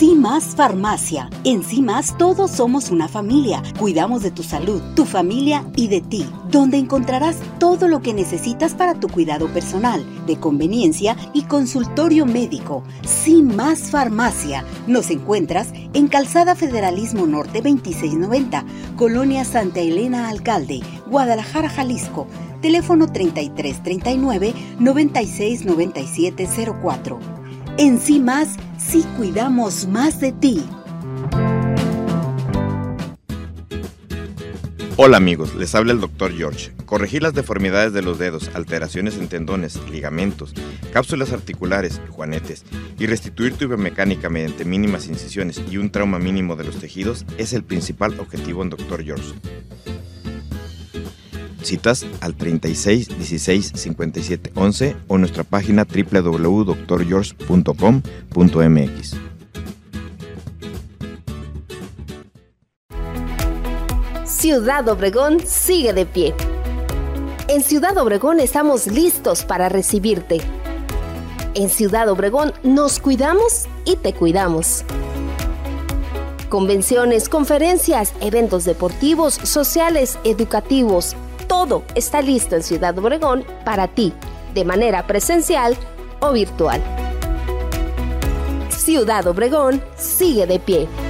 CIMAS Farmacia. En CIMAS todos somos una familia. Cuidamos de tu salud, tu familia y de ti, donde encontrarás todo lo que necesitas para tu cuidado personal, de conveniencia y consultorio médico. CIMAS Farmacia. Nos encuentras en Calzada Federalismo Norte 2690, Colonia Santa Elena Alcalde, Guadalajara, Jalisco. Teléfono 3339 969704. En sí más, sí cuidamos más de ti. Hola amigos, les habla el Dr. George. Corregir las deformidades de los dedos, alteraciones en tendones, ligamentos, cápsulas articulares, juanetes y restituir tu biomecánica mediante mínimas incisiones y un trauma mínimo de los tejidos es el principal objetivo en Dr. George. Citas al 36 16 57 11 o nuestra página www.drgeorge.com.mx. Ciudad Obregón sigue de pie. En Ciudad Obregón estamos listos para recibirte. En Ciudad Obregón nos cuidamos y te cuidamos. Convenciones, conferencias, eventos deportivos, sociales, educativos, todo está listo en Ciudad Obregón para ti, de manera presencial o virtual. Ciudad Obregón sigue de pie.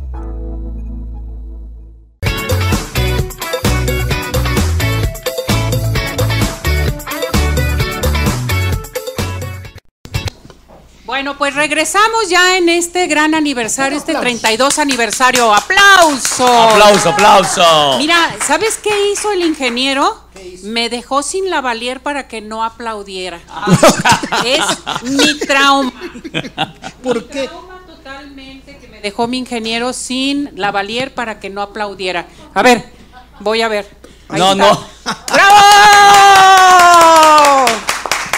Bueno, pues regresamos ya en este gran aniversario, este 32 aniversario. ¡Aplauso! Aplauso, aplauso. Mira, ¿sabes qué hizo el ingeniero? Me dejó sin lavalier para que no aplaudiera. es mi trauma. ¿Por qué? totalmente que me dejó mi ingeniero sin la valier para que no aplaudiera. A ver, voy a ver. Ahí no, está. no. ¡Bravo!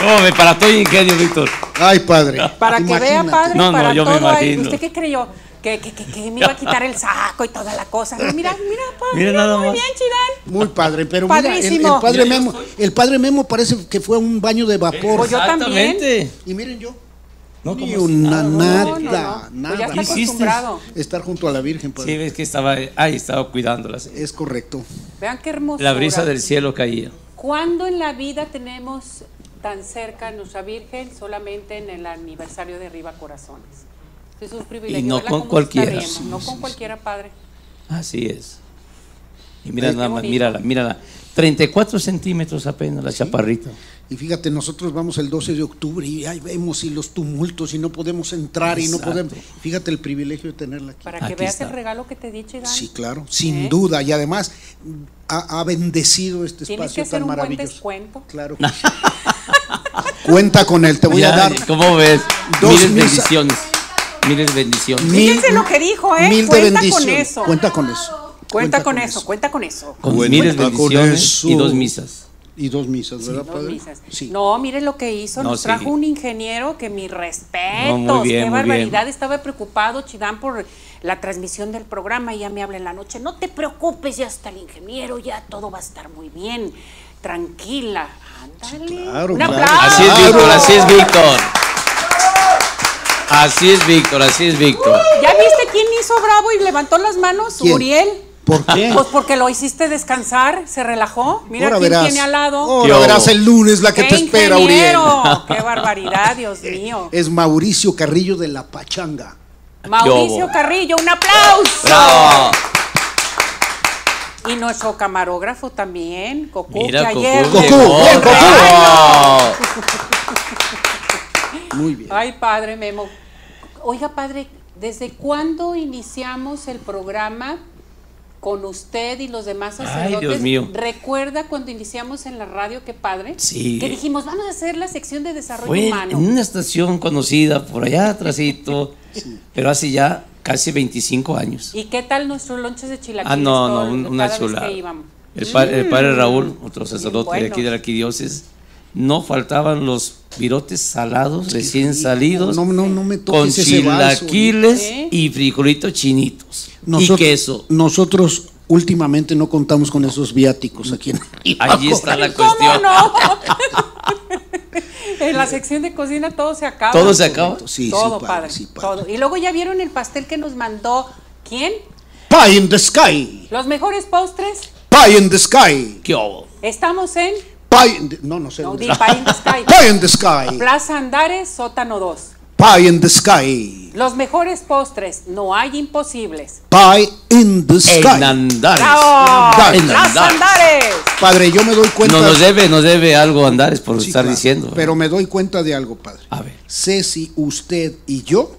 ¿Cómo me para todo ingenio, Víctor? Ay, padre. Para que vea, padre, No, no, para yo me todo ahí. imagino. ¿Usted qué creyó? Que, que, que, que me iba a quitar el saco y toda la cosa. Mira, mira, padre, Mira nada muy más. bien, Chidán. Muy padre, pero mira, el, padre Memo, el padre Memo parece que fue a un baño de vapor. Pues yo también. Y miren yo. No, Ni una, nada, no, nada, no, no. nada. Pues ya está acostumbrado. Estar junto a la Virgen, padre. Sí, ves que estaba ahí, estaba cuidándolas. Es correcto. Vean qué hermoso. La brisa del cielo caía. ¿Cuándo en la vida tenemos tan cerca a nuestra Virgen? Solamente en el aniversario de Arriba Corazones. Es un privilegio. Y no verla con cualquiera. No con cualquiera, padre. Así es. Y mira Ay, nada más, mírala, mírala. 34 centímetros apenas, la chaparrita. Y fíjate, nosotros vamos el 12 de octubre y ahí vemos y los tumultos y no podemos entrar y no podemos. Fíjate el privilegio de tenerla aquí. Para que Aquí veas está. el regalo que te di, Chidán. Sí, claro, sin ¿Eh? duda. Y además ha, ha bendecido este Tienes espacio que hacer tan un buen maravilloso. descuento. Claro. *laughs* Cuenta con él, te voy Ya, a dar. ¿Cómo ves? dos Miles misa- bendiciones. Miles bendiciones. Fíjense lo que dijo, ¿eh? Mil de Cuenta con bendiciones. eso. Cuenta con eso. Cuenta con eso, cuenta con eso. Con Cuenta miles con bendiciones eso. y dos misas. Y dos misas, ¿verdad, Dos padre? misas. Sí. No, mire lo que hizo. No, Nos sí. trajo un ingeniero que mi respeto. No, bien, Qué barbaridad. Estaba preocupado, Chidán, por la transmisión del programa. Y ya me habla en la noche. No te preocupes, ya está el ingeniero, ya todo va a estar muy bien. Tranquila. Ándale. Claro, un claro. aplauso. Así es Víctor, así es Víctor. Así es Víctor, así es Víctor. ¿Ya viste quién hizo bravo y levantó las manos? ¿Quién? Uriel. ¿Por qué? Pues porque lo hiciste descansar, se relajó. Mira Ahora quién verás. tiene al lado. Ahora verás el lunes la que ¡Qué te espera, Uriel. *laughs* ¡Qué barbaridad, Dios mío! Es Mauricio Carrillo de la Pachanga. Mauricio Carrillo, un aplauso. ¡Bravo! Y nuestro camarógrafo también, Cocu, Mira, que Cocu, ayer. Cocu, bien, Cocu. Ay, *laughs* Muy bien. Ay, padre Memo. Oiga, padre, ¿desde cuándo iniciamos el programa con usted y los demás Ay, sacerdotes? Dios mío. ¿Recuerda cuando iniciamos en la radio, qué padre? Sí. Que dijimos, vamos a hacer la sección de desarrollo Fue humano. en una estación conocida por allá atrásito, pero hace ya casi 25 años. ¿Y qué tal nuestros lonches de chilaquiles? Ah, no, no, un- una íbamos? El, padre, el padre Mm. Raúl, otro sacerdote de aquí de la arquidiócesis, no faltaban los virotes salados recién salidos No, no, no me con chilaquiles ¿Eh? y frijolitos chinitos Nosotros- y queso. Nosotros últimamente no contamos con esos viáticos aquí en *laughs* Allí está la ¿Cómo cuestión. no? *laughs* en la sección de cocina todo se acaba. ¿Todo se acaba? Sí, sí, todo, padre, padre, sí, padre. todo. Y luego ya vieron el pastel que nos mandó. ¿Quién? Pie in the Sky. Los mejores postres. Pie in the Sky. ¿Qué hubo? Estamos en Pie in the- no, no sé. no, dónde di está. Pie in the Sky. Pie in the Sky. Plaza Andares, sótano 2. Pie in the Sky. Los mejores postres, no hay imposibles. Pie in the Sky. En Andares. ¡Bravo! En Plaza Andares. Andares. Padre, yo me doy cuenta. No, nos debe, nos debe algo Andares por Sí, estar claro, diciendo. Pero me doy cuenta de algo, padre. A ver. Ceci, usted y yo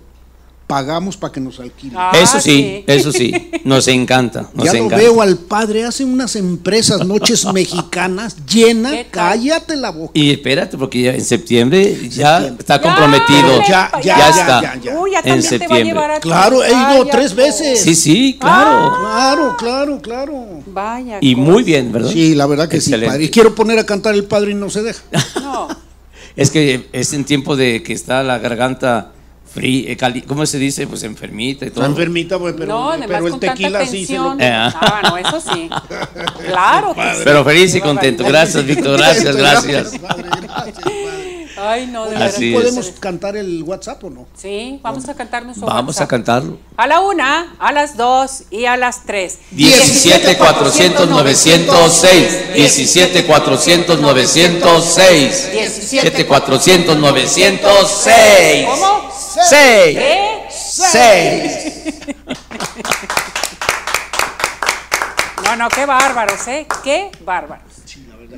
pagamos para que nos alquilen. Ah, eso sí, eso sí, nos encanta, *laughs* nos ya lo veo al padre, hace unas empresas, noches *laughs* mexicanas, llena, cállate la boca. Y espérate, porque ya en septiembre ya Septiembre. está comprometido. Ya, ya, ya, ya ya, está. ya, ya. Uy, ya En también te va a septiembre. llevar a. Claro, he ido Vaya, tres veces. Sí, sí, claro. Claro, claro, claro. Vaya. y cosa. muy bien, ¿verdad? Sí, la verdad que Excelente. sí, padre. Y quiero poner a cantar el padre y no se deja. No. *laughs* Es que es en tiempo de que está la garganta fría, ¿cómo se dice? Pues enfermita y todo. Está enfermita, pues, pero, no, además pero el con tanta tequila sí se lo... tensión. Eh. Ah, no, eso sí. *laughs* Claro que sí. Pero feliz y contento. Gracias, Víctor. *laughs* Gracias, gracias. padre, gracias, padre. Ay, no, de Así verdad. es. ¿Podemos cantar el WhatsApp o no? Sí, vamos a cantar nuestro Vamos a WhatsApp. cantarlo. A la una, a las dos y a las tres. 17 400 906 17 400 906 17 400 906 ¿Cómo? 6 ¿Qué? 6 No, no, qué bárbaros, ¿eh? Qué bárbaros.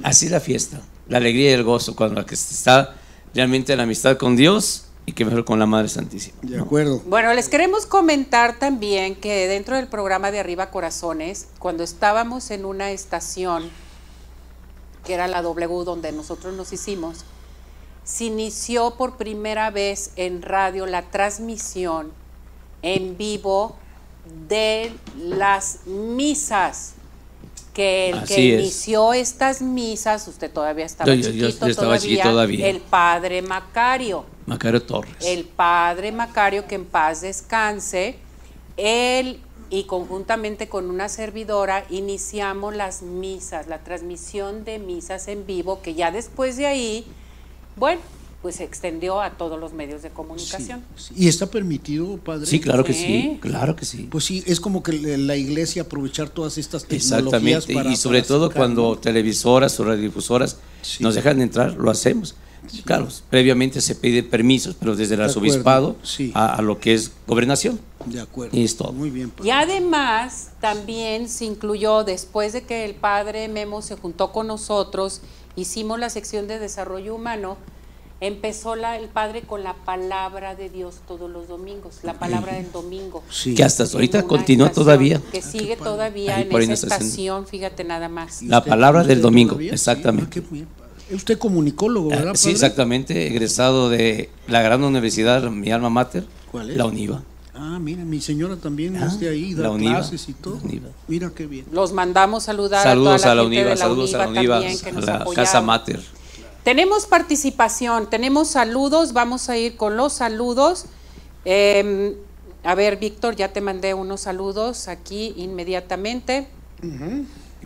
Así la fiesta, la alegría y el gozo cuando que se está realmente en la amistad con Dios y que mejor con la Madre Santísima. De acuerdo. Bueno, les queremos comentar también que dentro del programa de Arriba Corazones, cuando estábamos en una estación, que era la W donde nosotros nos hicimos, se inició por primera vez en radio la transmisión en vivo de las misas. Que el Así que es. inició estas misas, usted todavía estaba Yo- yo- yo chiquito, estaba todavía, chiquito todavía. el padre Macario. Macario Torres. El padre Macario, que en paz descanse, él y conjuntamente con una servidora iniciamos las misas, la transmisión de misas en vivo, que ya después de ahí, bueno, pues se extendió a todos los medios de comunicación. ¿Y está permitido, padre? Sí, claro que Sí. sí, claro que sí. Pues sí, es como que la iglesia aprovechar todas estas tecnologías Exactamente, para y sobre para todo sacar, cuando televisoras o radiodifusoras nos dejan entrar, lo hacemos. Claro, previamente se piden permisos, pero desde el De arzobispado sí. a, a lo que es gobernación. De acuerdo. Y es todo. Muy bien. Y además también se incluyó, después de que el padre Memo se juntó con nosotros, hicimos la sección de desarrollo humano, empezó la, el padre con la palabra de Dios todos los domingos, la palabra del domingo. Que hasta ahorita continúa todavía. Que sigue todavía Ahí en esa estación. estación, fíjate nada más. La palabra del domingo, todavía? exactamente. Usted comunicólogo, ¿verdad, Sí, padre? exactamente, egresado de la gran universidad, mi alma mater, ¿Cuál es? la UNIVA. Ah, mira, mi señora también Ah, es de ahí, da la UNIVA, clases y todo. Mira qué bien. Los mandamos saludar Saludos a a toda la, la gente UNIVA, de la saludos a la UNIVA UNIVA, también que a la apoyaron. Casa Mater. Tenemos participación, tenemos saludos, vamos a ir con los saludos. Eh, a ver, Víctor, ya te mandé unos saludos aquí inmediatamente.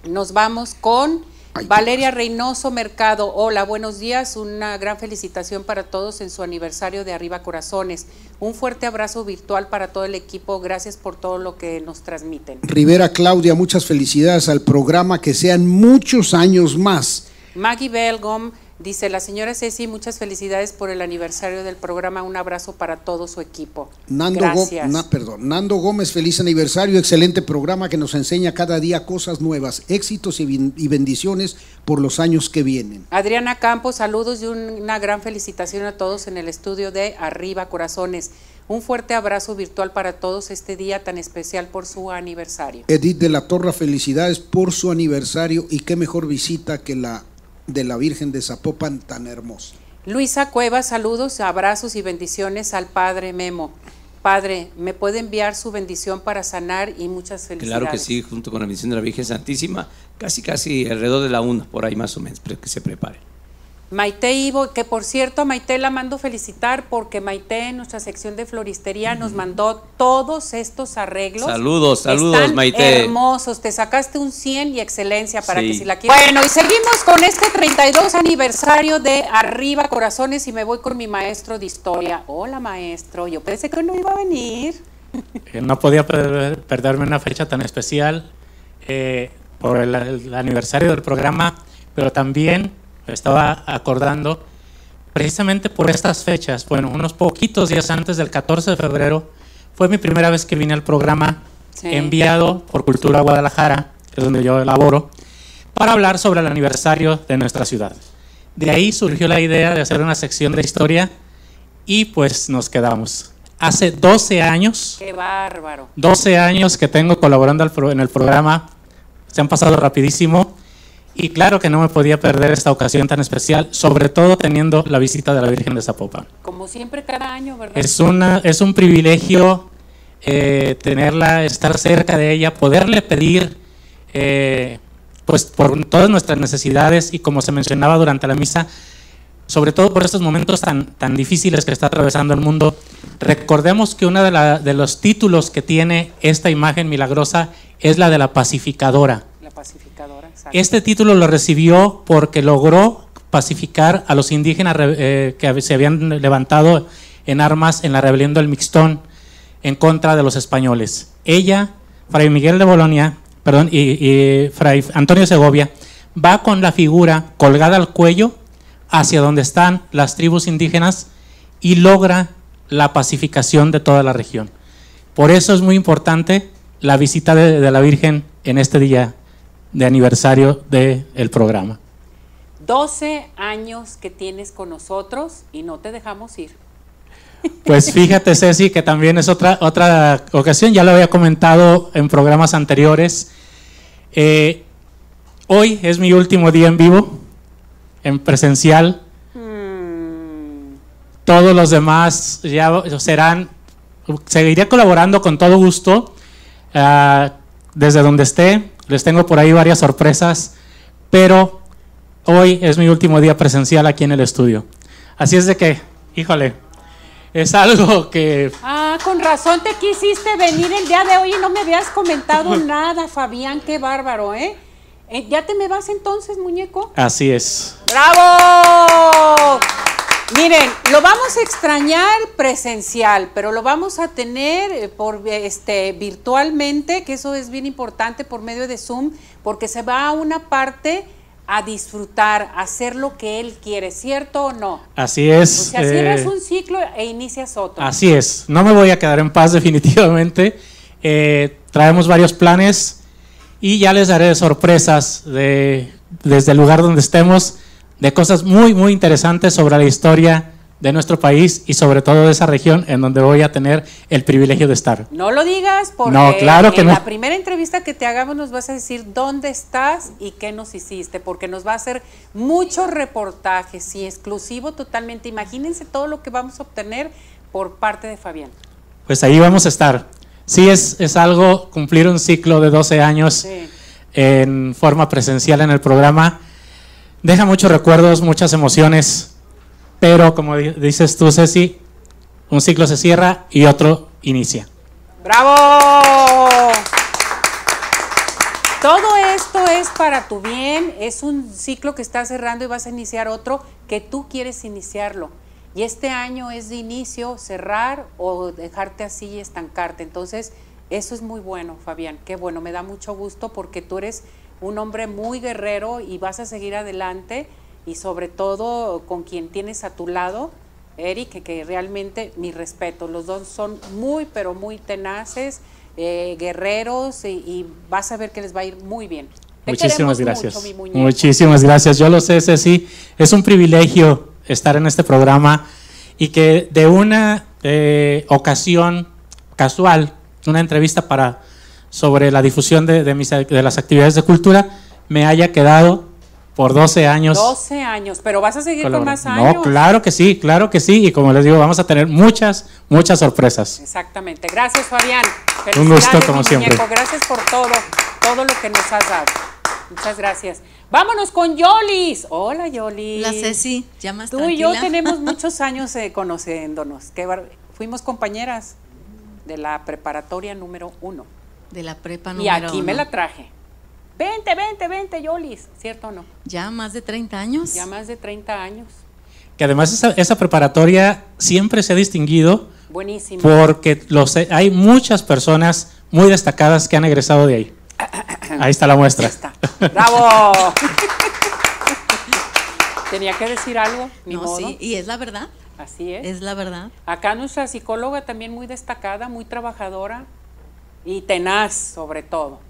Nos vamos con Valeria Reynoso Mercado. Hola, buenos días. Una gran felicitación para todos en su aniversario de Arriba Corazones. Un fuerte abrazo virtual para todo el equipo. Gracias por todo lo que nos transmiten. Rivera Claudia, muchas felicidades al programa, que sean muchos años más. Maggie Belgom dice, la señora Ceci, muchas felicidades por el aniversario del programa. Un abrazo para todo su equipo. Nando, Gracias. na- perdón, Nando Gómez, feliz aniversario, excelente programa que nos enseña cada día cosas nuevas, éxitos y, y bendiciones por los años que vienen. Adriana Campos, saludos y un- una gran felicitación a todos en el estudio de Arriba Corazones. Un fuerte abrazo virtual para todos este día tan especial por su aniversario. Edith de la Torre, felicidades por su aniversario y qué mejor visita que la de la Virgen de Zapopan tan hermosa. Luisa Cuevas, saludos, abrazos y bendiciones al Padre Memo. Padre, ¿me puede enviar su bendición para sanar y muchas felicidades? Claro que sí, junto con la bendición de la Virgen Santísima, casi casi alrededor de la una, por ahí más o menos, pero que se prepare. Maite Ivo, que por cierto a Maite la mando felicitar porque Maite en nuestra sección de floristería nos mandó todos estos arreglos. Saludos, saludos, Están Maite. hermosos, te sacaste un 100 y excelencia para Sí. que si la quieres. Bueno, y seguimos con este 32 aniversario de Arriba Corazones y me voy con mi maestro de historia. Hola maestro, yo pensé que no iba a venir. Eh, No podía perder- perderme una fecha tan especial eh, por el, el aniversario del programa, pero también estaba acordando precisamente por estas fechas, bueno, unos poquitos días antes del 14 de febrero, fue mi primera vez que vine al programa Sí. enviado por Cultura Guadalajara, que es donde yo elaboro, para hablar sobre el aniversario de nuestra ciudad. De ahí surgió la idea de hacer una sección de historia y pues nos quedamos. Hace 12 años Qué bárbaro. 12 años que tengo colaborando en el programa, se han pasado rapidísimo y claro que no me podía perder esta ocasión tan especial, sobre todo teniendo la visita de la Virgen de Zapopan. Como siempre cada año, ¿verdad? Es, una, es un privilegio eh, tenerla, estar cerca de ella, poderle pedir eh, pues por todas nuestras necesidades y como se mencionaba durante la misa, sobre todo por estos momentos tan, tan difíciles que está atravesando el mundo, recordemos que uno de, la- de los títulos que tiene esta imagen milagrosa es la de la pacificadora. La pacificadora. Este título lo recibió porque logró pacificar a los indígenas eh, que se habían levantado en armas en la rebelión del Mixtón en contra de los españoles. Ella, Fray Miguel de Bolonia, perdón, y, Fray Antonio Segovia, va con la figura colgada al cuello hacia donde están las tribus indígenas y logra la pacificación de toda la región. Por eso es muy importante la visita de la Virgen en este día de aniversario del programa. 12 años que tienes con nosotros y no te dejamos ir. Pues *laughs* fíjate, Ceci, que también es otra, otra ocasión, ya lo había comentado en programas anteriores. Eh, hoy es mi último día en vivo, en presencial. Todos los demás ya serán seguiré colaborando con todo gusto. ah, desde donde esté, les tengo por ahí varias sorpresas, pero hoy es mi último día presencial aquí en el estudio. Así es de que, híjole, es algo que Ah, con razón te quisiste venir el día de hoy y no me habías comentado *laughs* nada, Fabián, qué bárbaro, ¿eh? Eh, ¿Ya te me vas entonces, muñeco? así es. ¡Bravo! Miren, lo vamos a extrañar presencial, pero lo vamos a tener eh, por este virtualmente, que eso es bien importante por medio de Zoom, porque se va a una parte a disfrutar, a hacer lo que él quiere, ¿cierto o no? Así es. O sea, cierras eh, un ciclo e inicias otro. Así es, no me voy a quedar en paz *laughs* definitivamente. Eh, traemos varios planes y ya les daré sorpresas de, desde el lugar donde estemos de cosas muy, muy interesantes sobre la historia de nuestro país y sobre todo de esa región en donde voy a tener el privilegio de estar. No lo digas porque No, claro que en no. la primera entrevista que te hagamos nos vas a decir dónde estás y qué nos hiciste, porque nos va a hacer muchos reportajes y exclusivo totalmente. Imagínense todo lo que vamos a obtener por parte de Fabián. Pues ahí vamos a estar. Sí, es, es algo, cumplir un ciclo de 12 años Sí. en forma presencial en el programa. Deja muchos recuerdos, muchas emociones, pero como di- dices tú, Ceci, un ciclo se cierra y otro inicia. ¡Bravo! Todo esto es para tu bien, es un ciclo que estás cerrando y vas a iniciar otro que tú quieres iniciarlo. Y este año es de inicio, cerrar o dejarte así y estancarte. Entonces, eso es muy bueno, Fabián. Qué bueno, me da mucho gusto porque tú eres un hombre muy guerrero y vas a seguir adelante y sobre todo con quien tienes a tu lado, Eric, que, realmente mi respeto. Los dos son muy, pero muy tenaces, eh, guerreros y, y vas a ver que les va a ir muy bien. Te Muchísimas gracias. mucho. Muchísimas gracias. Yo lo sé, Ceci. Es un privilegio estar en este programa y que de una eh, ocasión casual, una entrevista para sobre la difusión de, de mis, de las actividades de cultura, me haya quedado por 12 años. 12 años, pero vas a seguir con más años. No, claro que sí, claro que sí. Y como les digo, vamos a tener muchas, muchas sorpresas. Exactamente. Gracias, Fabián. Un gusto, como siempre. muñeco. Gracias por todo, todo lo que nos has dado. Muchas gracias. Vámonos con Yolis. Hola, Yolis. La Ceci, ya más Tú y yo tranquila. *laughs* tenemos muchos años eh, conociéndonos. Qué bar- Fuimos compañeras de la preparatoria número uno. De la prepa Y número aquí me la traje. Vente, vente, vente, Yolis. ¿Cierto o no? Ya más de 30 años. Ya más de 30 años. Que además esa, esa preparatoria siempre se ha distinguido Buenísimo. porque los, hay muchas personas muy destacadas que han egresado de ahí. *clears throat* Ahí está la muestra. ¡Bravo! *laughs* Tenía que decir algo, ni No, modo. sí, y es la verdad. Así es. Es la verdad. Acá nuestra psicóloga también muy destacada, muy trabajadora y tenaz sobre todo.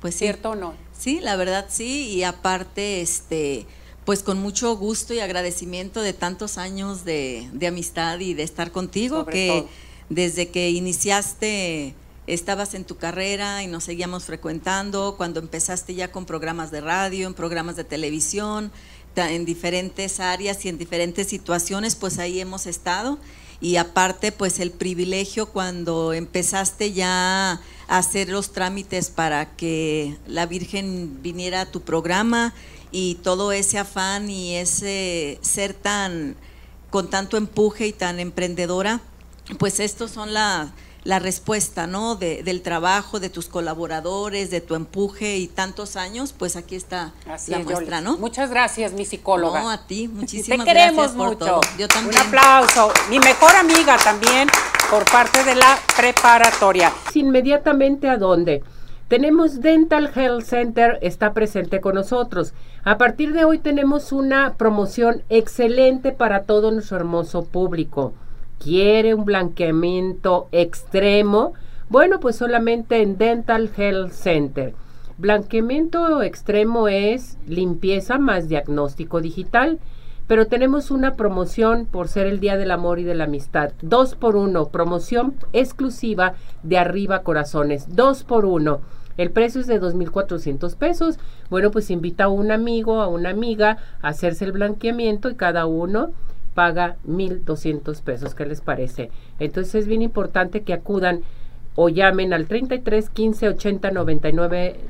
Pues sí. ¿Cierto o no? Sí, la verdad sí, y aparte, este, pues con mucho gusto y agradecimiento de tantos años de, de amistad y de estar contigo, Sobre que todo. desde que iniciaste estabas en tu carrera y nos seguíamos frecuentando, cuando empezaste ya con programas de radio, en programas de televisión, en diferentes áreas y en diferentes situaciones, pues ahí hemos estado. Y aparte, pues el privilegio cuando empezaste ya a hacer los trámites para que la Virgen viniera a tu programa y todo ese afán y ese ser tan con tanto empuje y tan emprendedora, pues estos son la, la respuesta, ¿no? De- del trabajo, de tus colaboradores, de tu empuje y tantos años, pues aquí está Así la es, muestra. ¿no? Muchas gracias, mi psicóloga. No, a ti, Te muchísimas queremos gracias por mucho. todo. Yo también. Un aplauso. Mi mejor amiga también por parte de la preparatoria. Inmediatamente a dónde? Tenemos Dental Health Center, está presente con nosotros. A partir de hoy tenemos una promoción excelente para todo nuestro hermoso público. ¿Quiere un blanqueamiento extremo? Bueno, pues solamente en Dental Health Center. Blanqueamiento extremo es limpieza más diagnóstico digital. Pero tenemos una promoción por ser el Día del Amor y de la Amistad. Dos por uno. Promoción exclusiva de Arriba Corazones. Dos por uno. El precio es de 2.400 pesos. Bueno, pues invita a un amigo, a una amiga a hacerse el blanqueamiento y cada uno paga 1.200 pesos. ¿Qué les parece? Entonces es bien importante que acudan o llamen al 33 15 80 99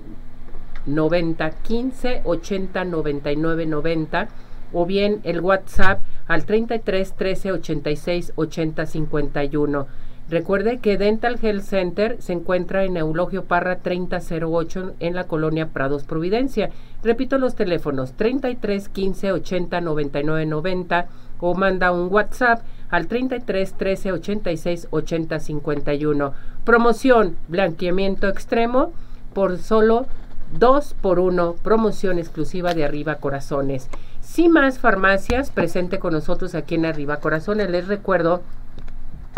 90 15 80 99 90 o bien el WhatsApp al 33 13 86 80 51. Recuerde que Dental Health Center se encuentra en Eulogio Parra 3008 en la colonia Prados Providencia. Repito los teléfonos 33 15 80 99 90 o manda un WhatsApp al 33 13 86 80 51. Promoción blanqueamiento extremo por solo 2 por 1, promoción exclusiva de Arriba Corazones. Si más farmacias presente con nosotros aquí en Arriba Corazones, les recuerdo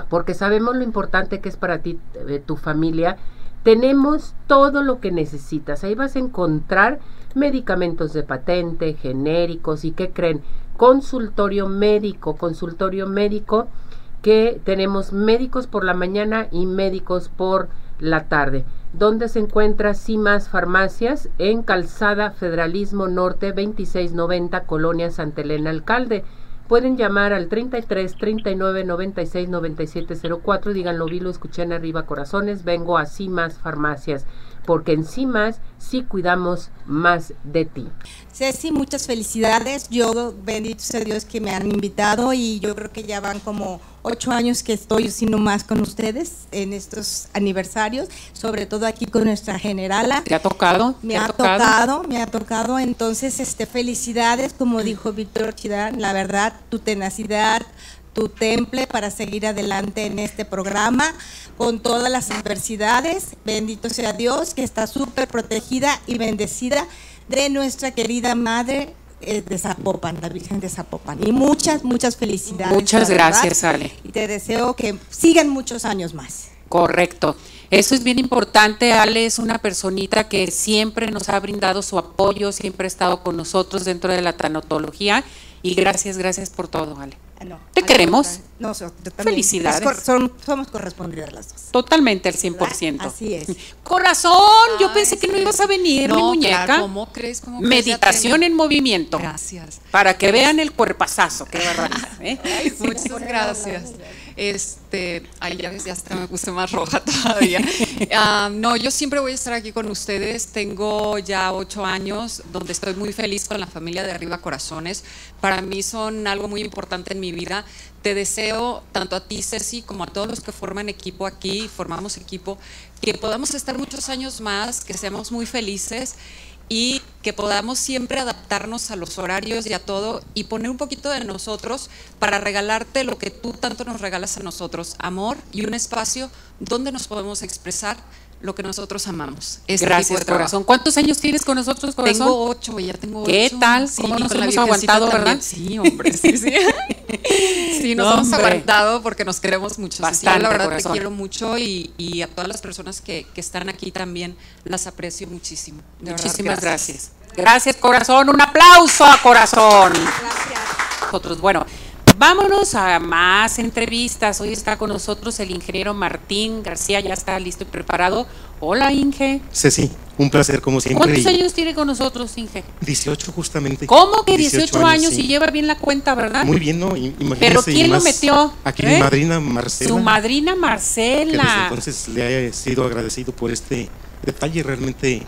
porque sabemos lo importante que es para ti, eh, tu familia. Tenemos todo lo que necesitas. Ahí vas a encontrar medicamentos de patente, genéricos y qué creen, consultorio médico, consultorio médico que tenemos médicos por la mañana y médicos por la tarde. ¿Dónde se encuentra CIMAS Farmacias? En Calzada Federalismo Norte 2690, Colonia Santa Elena Alcalde. Pueden llamar al 33 39 96 97 04. Díganlo, vi, lo escuché en arriba, corazones. Vengo a CIMAS Farmacias, porque en CIMAS sí cuidamos más de ti. Ceci, muchas felicidades. Yo, bendito sea Dios que me han invitado y yo creo que ya van como ocho años que estoy sino más con ustedes en estos aniversarios, sobre todo aquí con nuestra generala. ¿Te ha tocado? Me ¿Te ha tocado? me ha tocado. Entonces, este, felicidades, como dijo Víctor Chidán, la verdad, tu tenacidad, tu temple para seguir adelante en este programa con todas las adversidades. Bendito sea Dios, que está súper protegida y bendecida de nuestra querida madre eh, de Zapopan, la Virgen de Zapopan. Y muchas, muchas felicidades. Muchas verdad. gracias, Ale. Y te deseo que sigan muchos años más. Correcto. Eso es bien importante. Ale es una personita que siempre nos ha brindado su apoyo, siempre ha estado con nosotros dentro de la tanatología. Y gracias, gracias por todo, Ale. No, Te queremos. No, yo también. Felicidades. Es cor- son- somos correspondidas las dos. Totalmente al 100%. Así es. *laughs* Corazón, yo pensé que no ibas a venir, No, mi muñeca. claro, ¿cómo crees? Meditación en movimiento. Gracias. Para que vean el cuerpazazo, qué barbaridad. ¿eh? *laughs* Muchas gracias. Este, ay, ya ya hasta me puse más roja *laughs* todavía. No, yo siempre voy a estar aquí con ustedes. Tengo ya ocho años donde estoy muy feliz con la familia de Arriba Corazones. Para mí son algo muy importante en mi vida. Te deseo, tanto a ti, Ceci, como a todos los que forman equipo aquí, formamos equipo, que podamos estar muchos años más, que seamos muy felices y que podamos siempre adaptarnos a los horarios y a todo y poner un poquito de nosotros para regalarte lo que tú tanto nos regalas a nosotros, amor y un espacio donde nos podemos expresar lo que nosotros amamos. Este Gracias, tipo de trabajo. corazón. ¿Cuántos años tienes con nosotros, corazón? Tengo ocho, ya tengo ¿Qué ocho. tal? Sí, ¿Cómo nos hemos aguantado, también. verdad? Sí, hombre, sí, sí. *laughs* Sí, nos No, hemos aguantado porque nos queremos mucho. Bastante, la verdad corazón. te quiero mucho y, y a todas las personas que, que están aquí también las aprecio muchísimo. De verdad, Muchísimas gracias. Gracias, corazón. Un aplauso a corazón. Gracias. Nosotros, bueno, vámonos a más entrevistas. Hoy está con nosotros el ingeniero Martín García, ya está listo y preparado. Hola, Inge. Ceci, un placer como siempre. ¿Cuántos años tiene con nosotros, Inge? 18 justamente. ¿Cómo que 18, años sí. y lleva bien la cuenta, verdad? Muy bien, ¿no? Imagínese, Pero ¿quién lo metió? Aquí ¿Eh? mi madrina Marcela. Su madrina que desde Marcela. entonces le he sido agradecido por este detalle. Realmente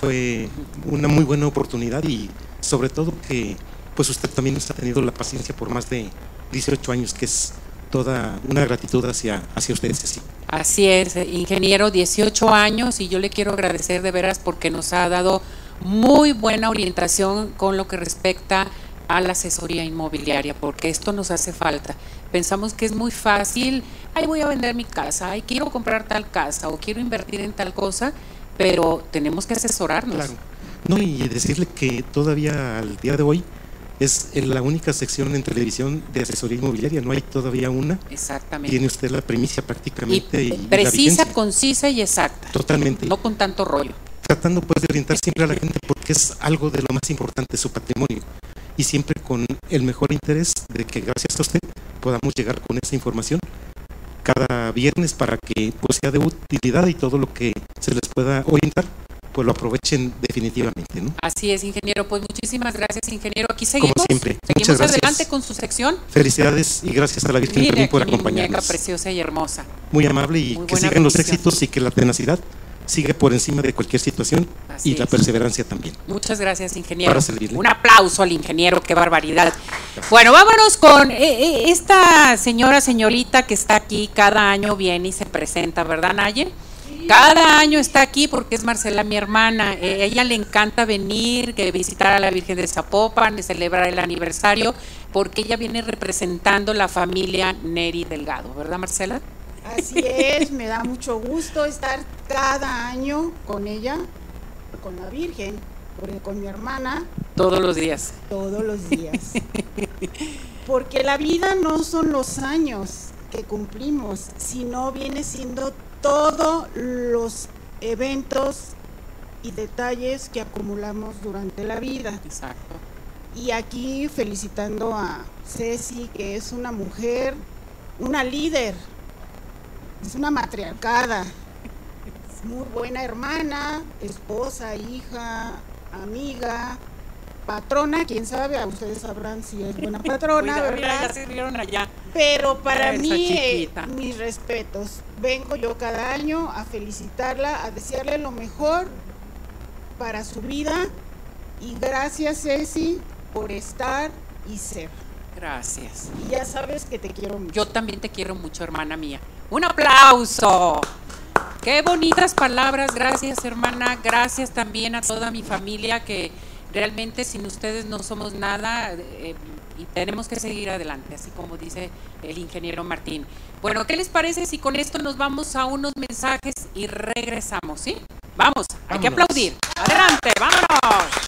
fue una muy buena oportunidad y sobre todo que pues usted también nos ha tenido la paciencia por más de 18 años, que es toda una gratitud hacia, hacia ustedes. Ceci. Así es, ingeniero, 18 años y yo le quiero agradecer de veras porque nos ha dado muy buena orientación con lo que respecta a la asesoría inmobiliaria, porque esto nos hace falta. Pensamos que es muy fácil, ay, voy a vender mi casa, ay, quiero comprar tal casa o quiero invertir en tal cosa, pero tenemos que asesorarnos. Claro. No, y decirle que todavía al día de hoy es la única sección en televisión de asesoría inmobiliaria, no hay todavía una. Exactamente. Tiene usted la primicia prácticamente. y Precisa, concisa y exacta. Totalmente. No con tanto rollo. Tratando pues de orientar siempre a la gente porque es algo de lo más importante, su patrimonio. Y siempre con el mejor interés de que gracias a usted podamos llegar con esa información cada viernes para que pues sea de utilidad y todo lo que se les pueda orientar pues lo aprovechen definitivamente. ¿no? Así es, ingeniero. Pues muchísimas gracias, ingeniero. Aquí seguimos. Como siempre. Seguimos Muchas gracias. adelante con su sección. Felicidades y gracias a la Virgen Mire también por acompañarnos. preciosa y hermosa. Muy amable y Muy que sigan los éxitos y que la tenacidad siga por encima de cualquier situación Así y la perseverancia también. Muchas gracias, ingeniero. Para servirle. Un aplauso al ingeniero, qué barbaridad. Bueno, vámonos con eh, eh, esta señora, señorita que está aquí, cada año viene y se presenta, ¿verdad, Naye? Cada año está aquí porque es Marcela, mi hermana. Eh, ella le encanta venir, que visitar a la Virgen de Zapopan, de celebrar el aniversario, porque ella viene representando la familia Neri Delgado, ¿verdad, Marcela? Así es, me da mucho gusto estar cada año con ella, con la Virgen, con mi hermana, Todos los días. todos los días. *laughs* Porque la vida no son los años que cumplimos, sino viene siendo todos los eventos y detalles que acumulamos durante la vida. Exacto. Y aquí felicitando a Ceci, que es una mujer, una líder, es una matriarcada, es muy buena hermana, esposa, hija, amiga, patrona, quién sabe, a ustedes sabrán si es buena *laughs* patrona, Cuidado, ¿verdad? ya allá. Pero para mí, eh, mis respetos. Vengo yo cada año a felicitarla, a desearle lo mejor para su vida. Y gracias, Ceci, por estar y ser. Gracias. Y ya sabes que te quiero mucho. Yo también te quiero mucho, hermana mía. Un aplauso. Qué bonitas palabras. Gracias, hermana. Gracias también a toda mi familia que realmente sin ustedes no somos nada eh, y tenemos que seguir adelante, así como dice el ingeniero Martín. Bueno, ¿qué les parece si con esto nos vamos a unos mensajes y regresamos, sí? Vamos, hay que aplaudir. Adelante, vámonos.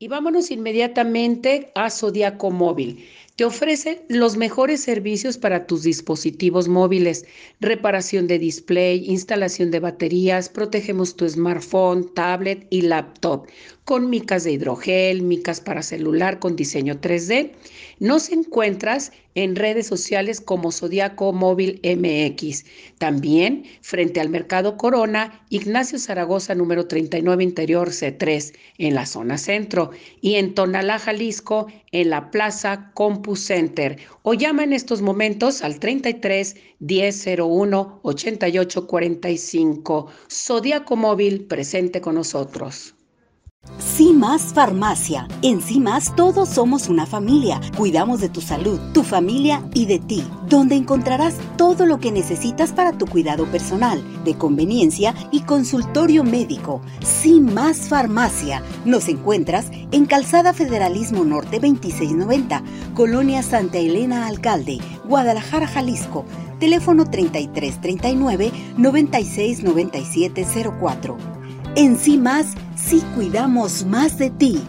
Y vámonos inmediatamente a Zodiaco Móvil. Te ofrece los mejores servicios para tus dispositivos móviles, reparación de display, instalación de baterías, protegemos tu smartphone, tablet y laptop con micas de hidrogel, micas para celular con diseño 3D. Nos encuentras en redes sociales como Zodiaco Móvil MX. También frente al Mercado Corona, Ignacio Zaragoza número 39 Interior C3 en la zona centro y en Tonalá, Jalisco en la Plaza Compu Center o llama en estos momentos al 33 1001 88 45. Zodiaco Móvil presente con nosotros. CIMAS Farmacia. En CIMAS todos somos una familia. Cuidamos de tu salud, tu familia y de ti, donde encontrarás todo lo que necesitas para tu cuidado personal, de conveniencia y consultorio médico. CIMAS Farmacia. Nos encuentras en Calzada Federalismo Norte 2690, Colonia Santa Elena Alcalde, Guadalajara, Jalisco. Teléfono 3339 969704. En sí más, sí cuidamos más de ti.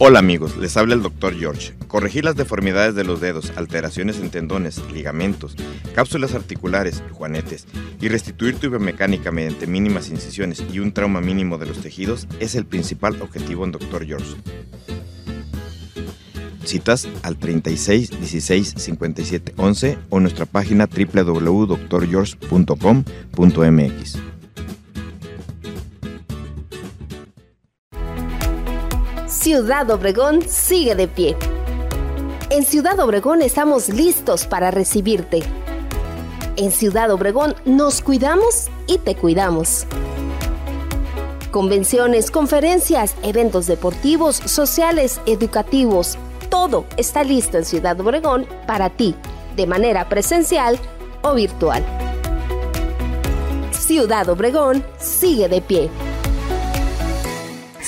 Hola amigos, les habla el Dr. George. Corregir las deformidades de los dedos, alteraciones en tendones, ligamentos, cápsulas articulares, juanetes y restituir tu biomecánica mediante mínimas incisiones y un trauma mínimo de los tejidos es el principal objetivo en Dr. George. Citas al 36 16 57 11 o nuestra página www.drgeorge.com.mx. Ciudad Obregón sigue de pie. En Ciudad Obregón estamos listos para recibirte. En Ciudad Obregón nos cuidamos y te cuidamos. Convenciones, conferencias, eventos deportivos, sociales, educativos, todo está listo en Ciudad Obregón para ti, de manera presencial o virtual. Ciudad Obregón sigue de pie.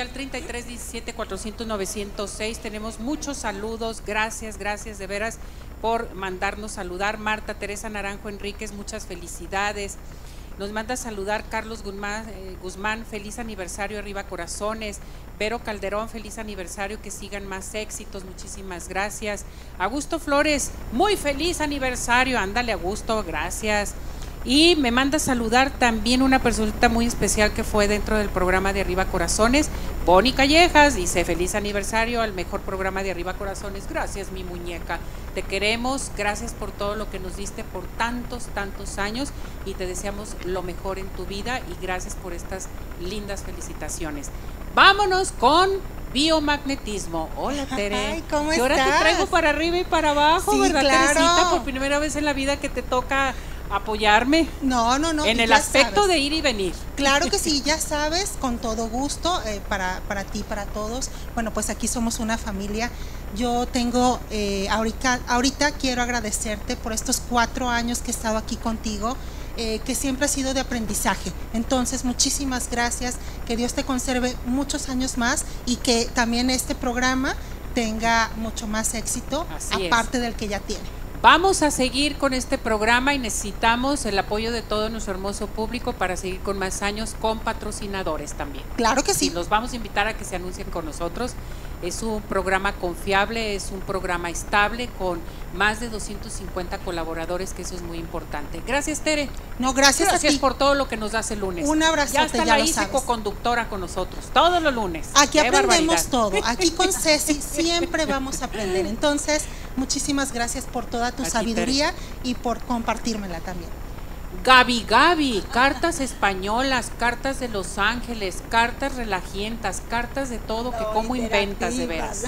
Al 33 17 400 906. Tenemos muchos saludos. Gracias, gracias de veras por mandarnos saludar. Marta Teresa Naranjo Enríquez, muchas felicidades. Nos manda saludar Carlos Guzmán, eh, Guzmán, feliz aniversario, arriba corazones. Vero Calderón, feliz aniversario, que sigan más éxitos, muchísimas gracias. Augusto Flores, muy feliz aniversario, ándale Augusto, gracias. Y me manda a saludar también una personita muy especial que fue dentro del programa de Arriba Corazones, Bonnie Callejas, dice feliz aniversario al mejor programa de Arriba Corazones. Gracias, mi muñeca. Te queremos, gracias por todo lo que nos diste por tantos, tantos años y te deseamos lo mejor en tu vida y gracias por estas lindas felicitaciones. Vámonos con biomagnetismo. Hola, Tere. Ay, ¿cómo Y ahora te traigo para arriba y para abajo, Sí, ¿verdad, claro. Teresita? Por primera vez en la vida que te toca apoyarme. No, no, no. En el aspecto sabes. de ir y venir. Claro que *laughs* sí, ya sabes, con todo gusto, eh, para, para ti, para todos. Bueno, pues aquí somos una familia. Yo tengo, eh, ahorita, ahorita quiero agradecerte por estos cuatro años que he estado aquí contigo, eh, que siempre ha sido de aprendizaje. Entonces, muchísimas gracias, que Dios te conserve muchos años más y que también este programa tenga mucho más éxito, Así es. aparte del que ya tiene. Vamos a seguir con este programa y necesitamos el apoyo de todo nuestro hermoso público para seguir con más años con patrocinadores también. Claro que sí. Y los vamos a invitar a que se anuncien con nosotros. Es un programa confiable, es un programa estable con más de 250 colaboradores, que eso es muy importante. Gracias, Tere. No, gracias a Gracias ti. por todo lo que nos das el lunes. Un abrazote, Ya hasta ya la co-conductora con nosotros, todos los lunes. Aquí Qué aprendemos barbaridad. todo. Aquí con *laughs* Ceci siempre vamos a aprender. Entonces, muchísimas gracias por toda tu A ti, sabiduría y por compartírmela también. Gaby Gaby, cartas españolas, cartas de Los Ángeles, cartas relajientas, cartas de todo, que cómo inventas de veras.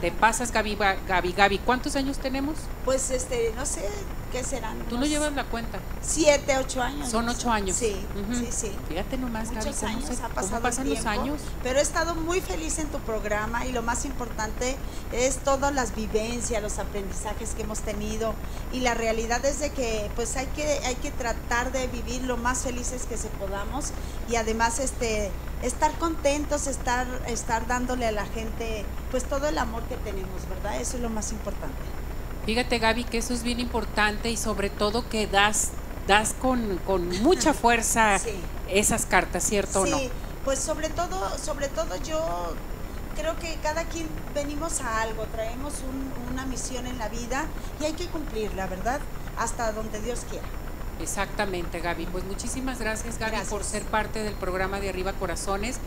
Te pasas Gaby Gaby Gaby. ¿Cuántos años tenemos? Pues este, no sé, ¿qué serán? Tú no llevas la cuenta. Siete, ocho años. Son ocho años. Sí, Ujú. sí, sí. Fíjate nomás, Gaby, Muchos cómo, años, se- ha pasado pasan el los tiempo, años. Pero he estado muy feliz en tu programa y lo más importante es todas las vivencias, los aprendizajes que hemos tenido y la realidad es de que pues hay que hay que tratar de vivir lo más felices que se podamos y además este estar contentos, estar estar dándole a la gente pues todo el amor que tenemos, ¿verdad? Eso es lo más importante. Fíjate, Gaby, que eso es bien importante y sobre todo que das, das con, con mucha *laughs* fuerza Sí. esas cartas, ¿cierto o no? Sí, pues sobre todo, sobre todo yo creo que cada quien venimos a algo, traemos un- una misión en la vida y hay que cumplirla, ¿verdad? Hasta donde Dios quiera. Exactamente, Gaby. Pues muchísimas gracias, Gaby, Gracias. por ser parte del programa de Arriba Corazones.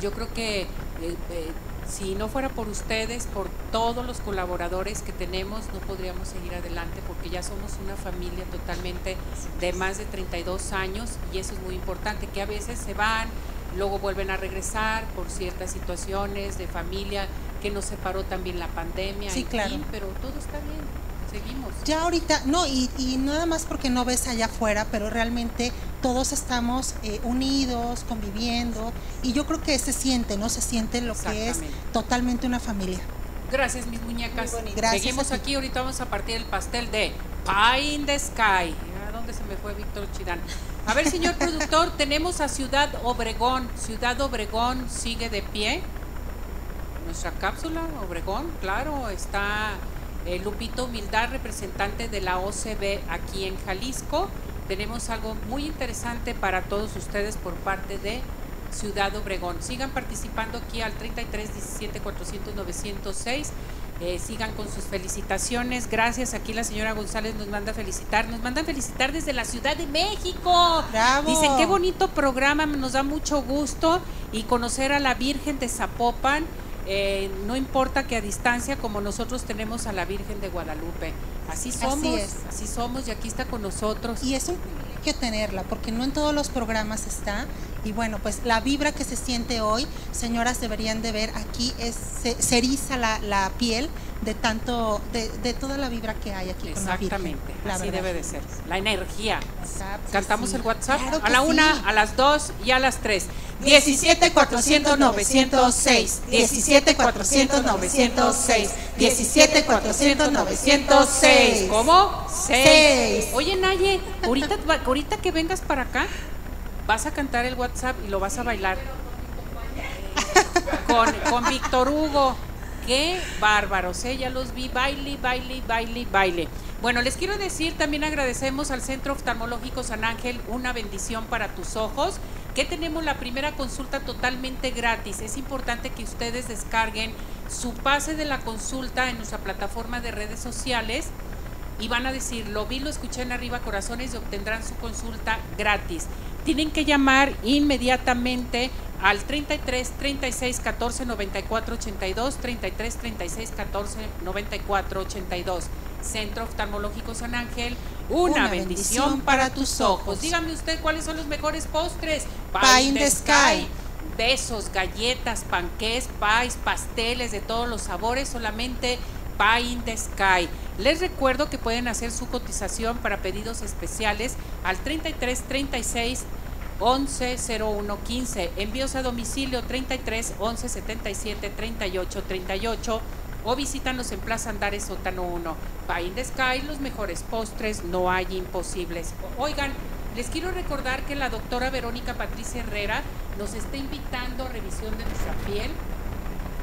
Yo creo que eh, eh, si no fuera por ustedes, por todos los colaboradores que tenemos, no podríamos seguir adelante porque ya somos una familia totalmente de más de 32 años y eso es muy importante, que a veces se van, luego vuelven a regresar por ciertas situaciones de familia que nos separó también la pandemia, Sí, en claro. fin, pero todo está bien, seguimos. Ya ahorita, no, y, y nada más porque no ves allá afuera, pero realmente todos estamos eh, unidos, conviviendo, y yo creo que se siente, ¿no? Se siente lo que es totalmente una familia. Gracias, mis muñecas. Gracias Seguimos aquí, ahorita vamos a partir el pastel de Pie in the Sky. ¿A dónde se me fue Víctor Chidán? A ver, señor productor, *laughs* tenemos a Ciudad Obregón. Ciudad Obregón sigue de pie. Nuestra cápsula, Obregón, claro, está eh, Lupito Humildad, representante de la OCB aquí en Jalisco. Tenemos algo muy interesante para todos ustedes por parte de Ciudad Obregón. Sigan participando aquí al 33 17 400 906. Eh, sigan con sus felicitaciones. Gracias. Aquí la señora González nos manda a felicitar. Nos mandan felicitar desde la Ciudad de México. ¡Bravo! Dicen qué bonito programa, nos da mucho gusto y conocer a la Virgen de Zapopan. Eh, no importa que a distancia como nosotros tenemos a la Virgen de Guadalupe. Así somos, es. así somos y aquí está con nosotros. Y es un privilegio tenerla, porque no en todos los programas está. Y bueno, pues la vibra que se siente hoy, señoras deberían de ver, aquí es, se, se eriza la, la piel de tanto, de, de toda la vibra que hay aquí con la Virgen. Exactamente, la así verdad. debe de ser. La energía. Exacto, Cantamos sí. el WhatsApp Claro a la sí. una, a las dos y a las tres. 17 400 906 17 400 906 17 400 906 ¿Cómo? Seis. Seis. Oye, Naye, ahorita, ahorita que vengas para acá, vas a cantar el WhatsApp y lo vas a bailar. Con, con Víctor Hugo. Qué bárbaros, ¿eh? ya los vi, baile, baile, baile, baile. Bueno, les quiero decir, también agradecemos al Centro Oftalmológico San Ángel, una bendición para tus ojos, que tenemos la primera consulta totalmente gratis. Es importante que ustedes descarguen su pase de la consulta en nuestra plataforma de redes sociales y van a decir, lo vi, lo escuché en Arriba Corazones y obtendrán su consulta gratis. Tienen que llamar inmediatamente al 33 36 14 94 82, 33 36 14 94 82. Centro Oftalmológico San Ángel, una, Una bendición, bendición para tus ojos. ojos. Dígame usted cuáles son los mejores postres. Pie in the sky. Besos, galletas, panqués, pies, pasteles de todos los sabores, solamente Pie in the Sky. Les recuerdo que pueden hacer su cotización para pedidos especiales al 33 36 11 01 15. Envíos a domicilio 33 11 77 38 38 o visítanos en Plaza Andares Sótano 1. Pie in the Sky, los mejores postres, no hay imposibles. Oigan, les quiero recordar que la doctora Verónica Patricia Herrera nos está invitando a revisión de nuestra piel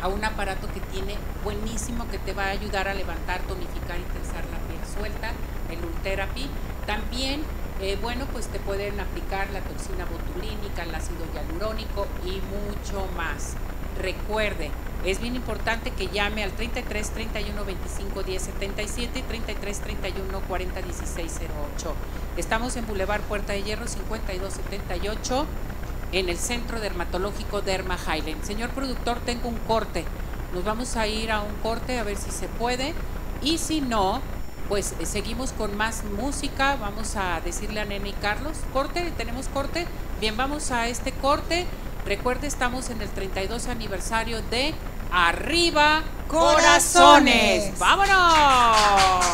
a un aparato que tiene buenísimo que te va a ayudar a levantar, tonificar y tensar la piel suelta, el Ultherapy. También, eh, bueno, pues te pueden aplicar la toxina botulínica, el ácido hialurónico y mucho más. Recuerde, es bien importante que llame al 33 31 25 10 77 y 33 31 40 16 08. Estamos en Boulevard Puerta de Hierro 52 78 en el Centro Dermatológico Derma Highland. Señor productor, tengo un corte. Nos vamos a ir a un corte a ver si se puede. Y si no, pues eh, seguimos con más música. Vamos a decirle a Nene y Carlos, corte, tenemos corte. Bien, vamos a este corte. Recuerde, estamos en el 32 aniversario de Arriba Corazones. Corazones. ¡Vámonos!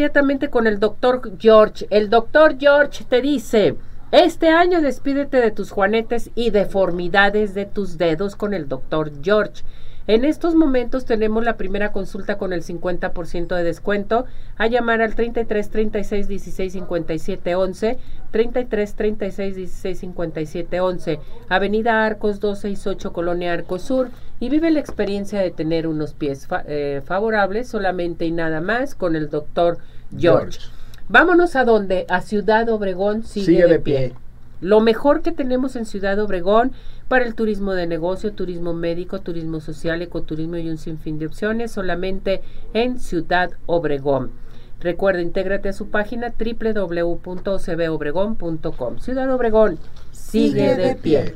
Inmediatamente con el doctor George. El doctor George te dice, este año despídete de tus juanetes y deformidades de tus dedos con el doctor George. En estos momentos tenemos la primera consulta con el 50% de descuento. A llamar al 33 36 16 57 11, 33 36 16 57 11, Avenida Arcos 268, Colonia Arcos Sur. Y vive la experiencia de tener unos pies fa- eh, favorables solamente y nada más con el doctor George. Vámonos a donde? A Ciudad Obregón sigue, Sigue de de pie. pie. Lo mejor que tenemos en Ciudad Obregón para el turismo de negocio, turismo médico, turismo social, ecoturismo y un sinfín de opciones solamente en Ciudad Obregón. Recuerda, intégrate a su página www.ocbobregón.com. Ciudad Obregón sigue, de, pie.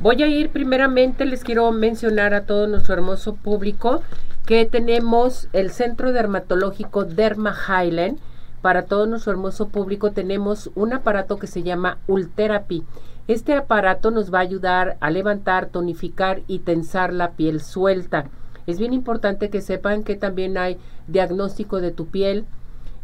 Voy a ir primeramente, les quiero mencionar a todo nuestro hermoso público que tenemos el Centro Dermatológico Derma Highland. Para todo nuestro hermoso público tenemos un aparato que se llama Ultherapy. Este aparato nos va a ayudar a levantar, tonificar y tensar la piel suelta. Es bien importante que sepan que también hay diagnóstico de tu piel,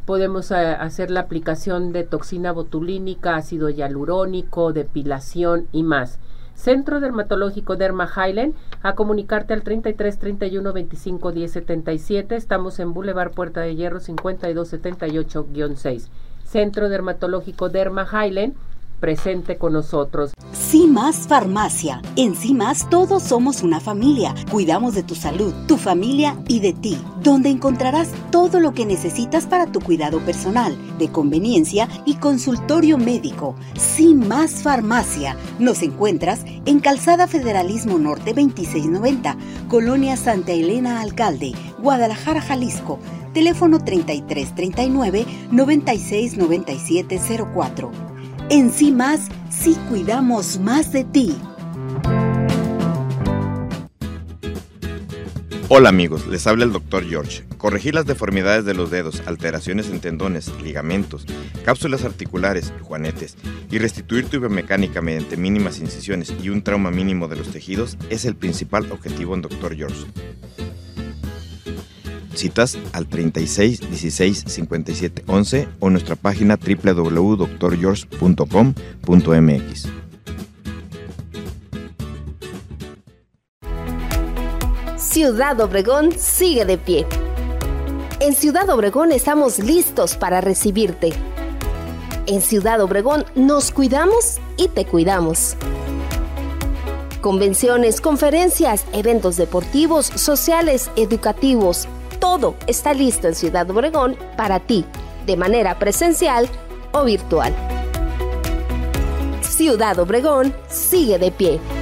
podemos eh, hacer la aplicación de toxina botulínica, ácido hialurónico, depilación y más. Centro Dermatológico Derma Highland, a comunicarte al 33 31 25 10 77. Estamos en Boulevard Puerta de Hierro 52 78-6. Centro Dermatológico Derma Highland, presente con nosotros. CIMAS Farmacia. En CIMAS todos somos una familia. Cuidamos de tu salud, tu familia y de ti, donde encontrarás todo lo que necesitas para tu cuidado personal, de conveniencia y consultorio médico. CIMAS Farmacia. Nos encuentras en Calzada Federalismo Norte 2690, Colonia Santa Elena Alcalde, Guadalajara, Jalisco. Teléfono 3339 969704. En sí más, sí cuidamos más de ti. Hola amigos, les habla el Dr. George. Corregir las deformidades de los dedos, alteraciones en tendones, ligamentos, cápsulas articulares, juanetes y restituir tu biomecánica mediante mínimas incisiones y un trauma mínimo de los tejidos es el principal objetivo en Dr. George. Citas al 36 16 57 11 o nuestra página www.drgeorge.com.mx. Ciudad Obregón sigue de pie. En Ciudad Obregón estamos listos para recibirte. En Ciudad Obregón nos cuidamos y te cuidamos. Convenciones, conferencias, eventos deportivos, sociales, educativos, todo está listo en Ciudad Obregón para ti, de manera presencial o virtual. Ciudad Obregón sigue de pie.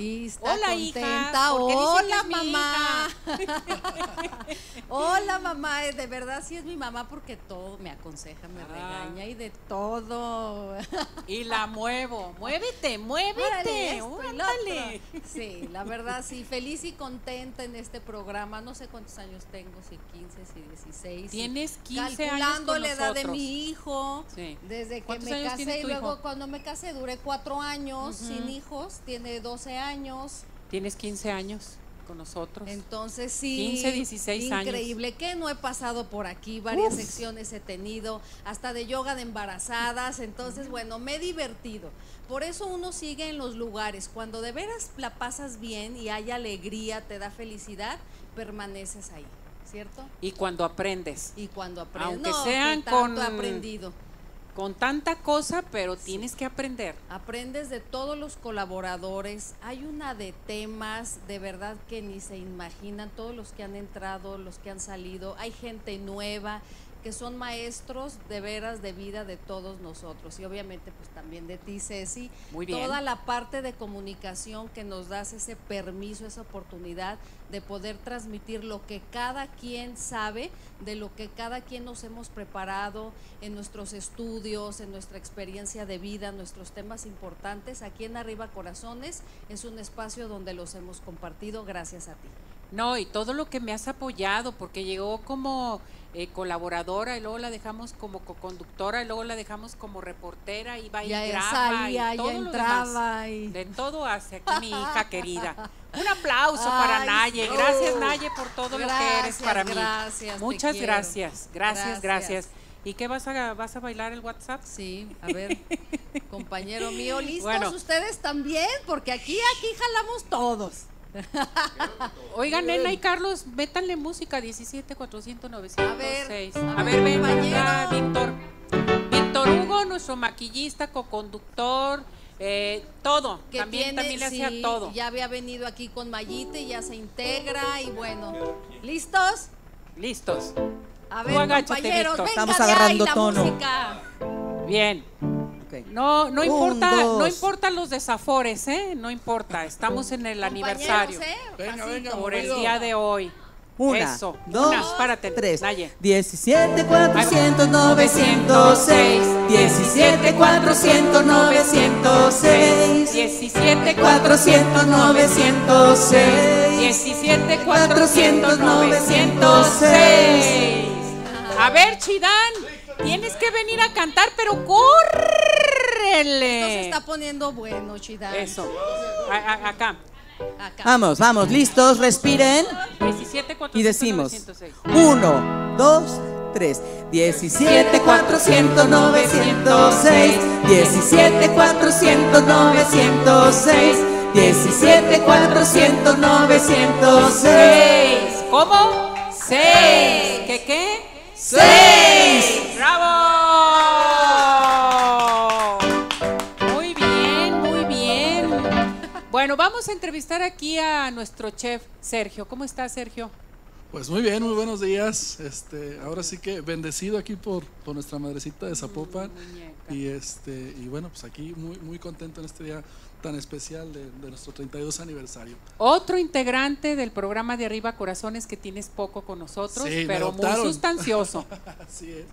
Lista, Hola contenta. hija. ¿Por qué dicen que Hola mamá. *laughs* Hola mamá, eh, de verdad sí es mi mamá porque todo me aconseja, me regaña y de todo. *laughs* Y la muevo. Muévete, muévete. Órale. Sí, la verdad sí, feliz y contenta en este programa. No sé cuántos años tengo, si 15, si 16. si- Tienes 15 años Calculando la edad de mi hijo. Sí. Desde que ¿Cuántos me casé y luego hijo? cuando me casé duré cuatro años sin hijos. Tiene 12 años. Tienes 15 años con nosotros. Entonces sí. 15, 16 años. Increíble que no he pasado por aquí, varias Uf. secciones he tenido, hasta de yoga de embarazadas, entonces bueno, me he divertido. Por eso uno sigue en los lugares, cuando de veras la pasas bien y hay alegría, te da felicidad, permaneces ahí, ¿cierto? Y cuando aprendes. Y cuando aprendes. Aunque No, sean que tanto con aprendido. Con tanta cosa, pero tienes que aprender. Aprendes de todos los colaboradores. Hay una de temas de verdad que ni se imaginan, todos los que han entrado, los que han salido. Hay gente nueva que son maestros de veras de vida de todos nosotros. Y obviamente pues también de ti Ceci. Muy bien. toda la parte de comunicación que nos das ese permiso esa oportunidad de poder transmitir lo que cada quien sabe de lo que cada quien nos hemos preparado en nuestros estudios en nuestra experiencia de vida nuestros temas importantes. Aquí en Arriba Corazones es un espacio donde los hemos compartido. Gracias a ti No, y todo lo que me has apoyado, porque llegó como eh, colaboradora y luego la dejamos como coconductora y luego la dejamos como reportera y va y Ya graba salía, y todo entraba y- De todo hace aquí mi hija *laughs* querida. Un aplauso para Ay, Naye. Gracias Oh. Naye por todo lo que eres para mí. Gracias, Muchas gracias. Gracias, gracias. Gracias. ¿Y qué vas a vas a bailar el WhatsApp? Sí, a ver, *laughs* compañero mío, ¿listos Bueno. ustedes también? Porque aquí, aquí jalamos todos. *laughs* Oigan, Nena y Carlos, métanle música 17 400 906. A a ver, ver, ven, acá, Víctor. Víctor Hugo, nuestro maquillista, coconductor, eh, todo. Que también, tiene, también le hacía todo. Ya había venido aquí con Mayite, ya se integra y bueno. ¿Listos? Listos. A ver, compañeros, venga Estamos de ahí agarrando la tono. música. Bien. No, no Un, importa, no dos. importa los desafores, ¿eh? No importa. Estamos en el aniversario. ¿eh? Venga, venga, por el día de hoy. Una, Eso. dos, una, párate, tres. Naye. 17 400 906 17 400 906 17 400 906 17 400 906 A ver, Chidán, Tienes que venir a cantar, pero córrele. Esto se está poniendo bueno, Chidán. Eso. A, a, acá. Acá. Vamos, vamos, listos, respiren. 17, y decimos 1, 2, 3. 17, 400, 906. 17, 400, 906. 17, 400, 906. ¿Cómo? 6. ¿Qué qué? 6. Vamos a entrevistar aquí a nuestro chef Sergio. ¿Cómo está Sergio? Pues muy bien, muy buenos días. Este, ahora sí que bendecido aquí por, por nuestra madrecita de Zapopan. Y este, y bueno, pues aquí muy, muy contento en este día tan especial de, de nuestro 32 aniversario. Otro integrante del programa de Arriba Corazones que tienes poco con nosotros, Sí, pero muy sustancioso. *laughs* Así es.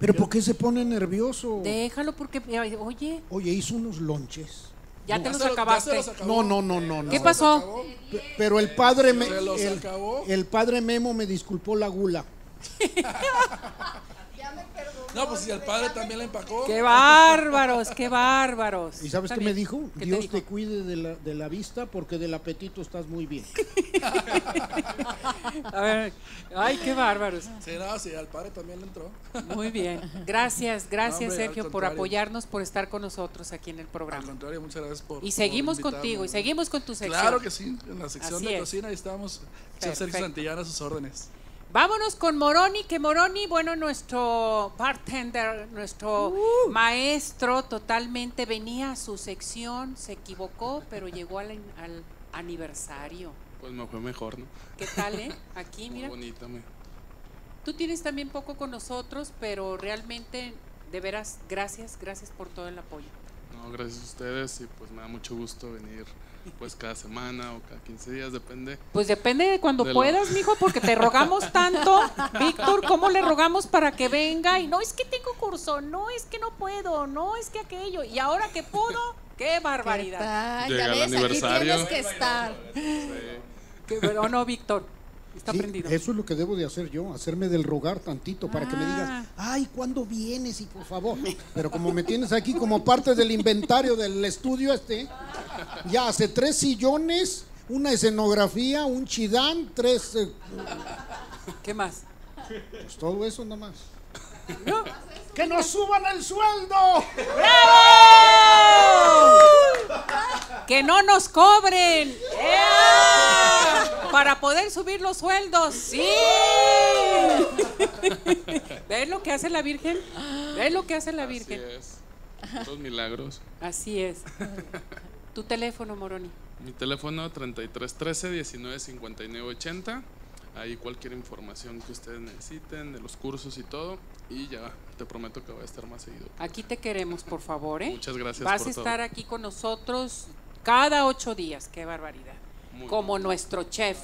Pero ¿por qué se pone nervioso? Déjalo porque, eh, oye, Oye, hizo unos lonches. Ya No. te los Ya ya acabaste. se los acabó. No, no, no, no. ¿Qué pasó? Pe- Pero el padre me, el, acabó. el padre Memo me disculpó la gula. *laughs* No, pues si el padre también la empacó. ¡Qué bárbaros, qué bárbaros! ¿Y sabes qué me dijo? ¿Qué te Dios dijo? te cuide de la, de la vista porque del apetito estás muy bien. *laughs* A ver, ay, qué bárbaros. Sí, no, sí, al padre también le entró. Muy bien. Gracias, gracias No, hombre, al Sergio por apoyarnos, por estar con nosotros aquí en el Al programa. contrario, muchas gracias por. Y seguimos contigo, y seguimos con tu sección. Claro que sí, en la sección Así de es. cocina ahí estamos. Sergio. Santillana a sus órdenes. Vámonos con Moroni, que Moroni, bueno, nuestro bartender, nuestro Uh. maestro totalmente venía a su sección, se equivocó, pero llegó al, al aniversario. Pues me fue mejor, ¿no? ¿Qué tal, eh? *laughs* Aquí, Muy mira. bonita, me. Tú tienes también poco con nosotros, pero realmente, de veras, gracias, gracias por todo el apoyo. No, gracias a ustedes y pues me da mucho gusto venir pues cada semana o cada 15 días, depende. Pues depende de cuando De lo- puedas, mijo, porque te rogamos tanto. *laughs* Víctor, ¿cómo le rogamos para que venga? Y no es que tengo curso, no es que no puedo, no es que aquello. Y ahora que pudo, qué barbaridad. Ya Llega el ves, aquí aniversario. tienes que estar. Qué bueno, no, Víctor. Está Sí, prendido. Eso es lo que debo de hacer yo, hacerme del rogar tantito para que me Ah. digas, ay, ¿cuándo vienes? Y por favor. Pero como me tienes aquí como parte del inventario del estudio este, ya hace tres sillones, una escenografía, un chidán, tres... eh, ¿Qué más? pues todo eso nomás. ¡Que nos suban el sueldo! ¡Que no nos cobren! ¡Ea! Para poder subir los sueldos, sí. ¿Ves lo que hace la Virgen? ¿Ves lo que hace la Virgen? Así es. Los milagros. Así es. Tu teléfono, Moroni. Mi teléfono 3313 1959 80. Ahí cualquier información que ustedes necesiten de los cursos y todo. Y ya te prometo que voy a estar más seguido. Aquí te queremos, por favor, ¿eh? Muchas gracias Vas por a todo. estar aquí con nosotros cada ocho días. Qué barbaridad. Muy Como nuestro chef.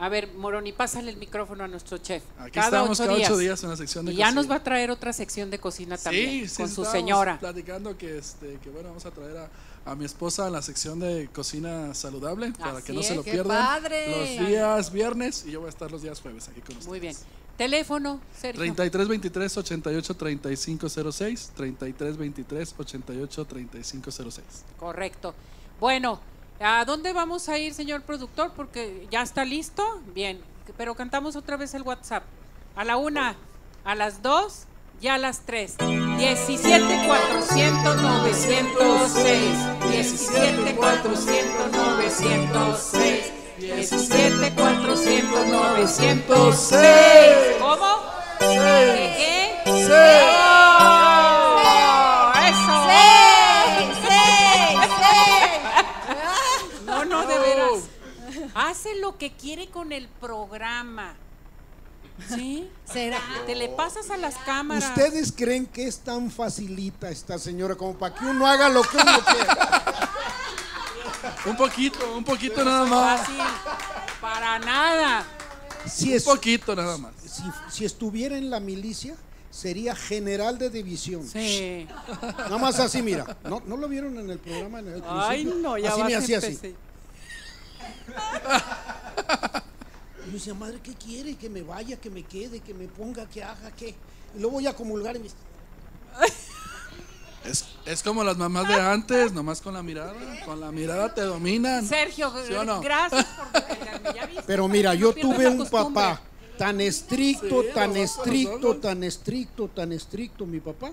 A ver, Moroni, pásale el micrófono a nuestro chef. Aquí cada estamos ocho cada días. ocho días en la sección de Y ya cocina. nos va a traer otra sección de cocina también. Sí, sí, con su señora. platicando que, este, que bueno, vamos a traer a, a mi esposa a la sección de cocina saludable para que no se es, lo qué pierdan. padre. Los días viernes y yo voy a estar los días jueves aquí con ustedes. Muy bien. Teléfono, Sergio. 33 23 88 35 06 33 23 88 35 06 Correcto. Bueno, ¿a dónde vamos a ir, señor productor? Porque ya está listo. Bien, pero cantamos otra vez el WhatsApp. A la una, a las dos y a las tres. 17 400 906. 17 400 906. 17 400 906. ¿Cómo? ¿Qué? qué? ¡Oh! ¡Eso! No, no, de veras. Hace lo que quiere con el programa. ¿Sí? ¿Será? Te le pasas a las cámaras. ¿Ustedes creen que es tan facilita esta señora como para que uno haga lo que uno quiera? Un poquito, un poquito nada más. Fácil. Para nada. Si un poquito nada más. Si, si estuviera en la milicia, sería general de división. Sí. Nada más así, mira. ¿No, ¿no lo vieron en el programa? En el Ay, principio? no, ya Así vas me a hacía así. *laughs* Y yo decía, madre, ¿qué quiere? Que me vaya, que me quede, que me ponga, que haga, ¿qué? Y luego voy a comulgar y me Es, es como las mamás de antes, nomás con la mirada. Con la mirada te dominan. Sergio, ¿Sí o no? gracias por *laughs* defenderme, ¿ya viste? Pero mira, yo tuve un papá tan estricto, Sí, tan estricto, tan estricto, tan estricto, mi papá,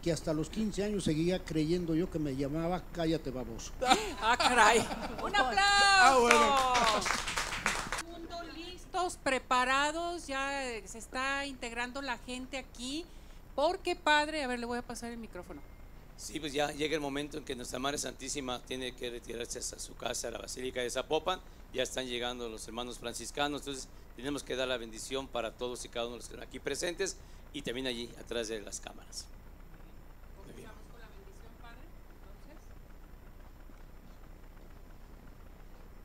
que hasta los 15 años seguía creyendo yo que me llamaba cállate baboso. Ah, caray. *laughs* Un aplauso. Ah, Mundo listos, preparados, ya eh, se está integrando la gente aquí. Porque padre, a ver, le voy a pasar el micrófono. Sí, pues ya llega el momento en que nuestra Madre Santísima tiene que retirarse a su casa, a la Basílica de Zapopan. Ya están llegando los hermanos franciscanos, entonces tenemos que dar la bendición para todos y cada uno de los que están aquí presentes y también allí atrás de las cámaras. Muy bien.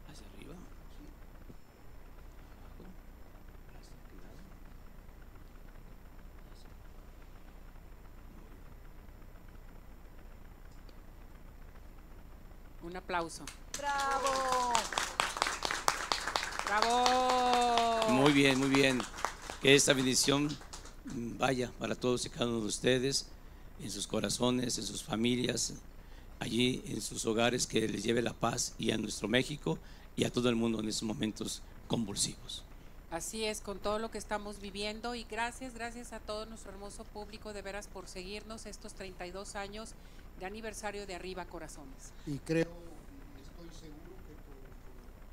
Hacia arriba. Abajo. Hacia aquel lado. Un aplauso. ¡Bravo! ¡Bravo! Muy bien, muy bien. Que esta bendición vaya para todos y cada uno de ustedes, en sus corazones, en sus familias, allí en sus hogares, que les lleve la paz y a nuestro México y a todo el mundo en estos momentos convulsivos. Así es, con todo lo que estamos viviendo y gracias, gracias a todo nuestro hermoso público de veras por seguirnos estos 32 años de aniversario de Arriba Corazones. Y creo, y estoy seguro que por,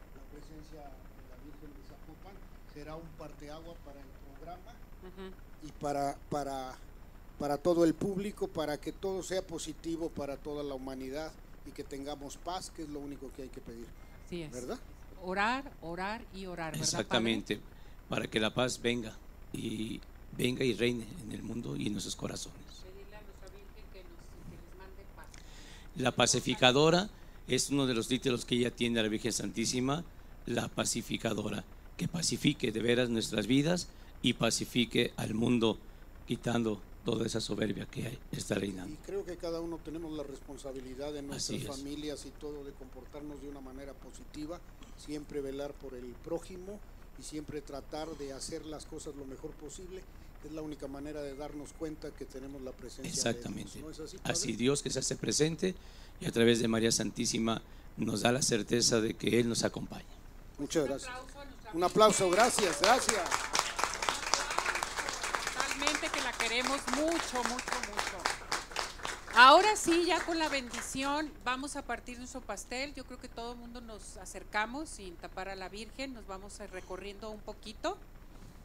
por la presencia de la Virgen de Zapopan será un parteagua para el programa y para, para, para todo el público, para que todo sea positivo para toda la humanidad y que tengamos paz, que es lo único que hay que pedir. Así es. ¿Verdad? Orar, orar y orar, ¿verdad, padre? Exactamente, para que la paz venga y venga y reine en el mundo y en nuestros corazones. La pacificadora es uno de los títulos que ella tiene a la Virgen Santísima, la pacificadora, que pacifique de veras nuestras vidas y pacifique al mundo, quitando toda esa soberbia que hay- está reinando. Y creo que cada uno tenemos la responsabilidad en nuestras familias y todo de comportarnos de una manera positiva, siempre velar por el prójimo y siempre tratar de hacer las cosas lo mejor posible. Es la única manera de darnos cuenta que tenemos la presencia Exactamente. de Dios. ¿No es así? Así Dios que se hace presente y a través de María Santísima nos da la certeza de que Él nos acompaña. Muchas gracias. Un aplauso, gracias, gracias. Totalmente mucho, mucho, mucho. Ahora sí, ya con la bendición, vamos a partir nuestro pastel. Yo creo que todo el mundo nos acercamos sin tapar a la Virgen. Nos vamos recorriendo un poquito.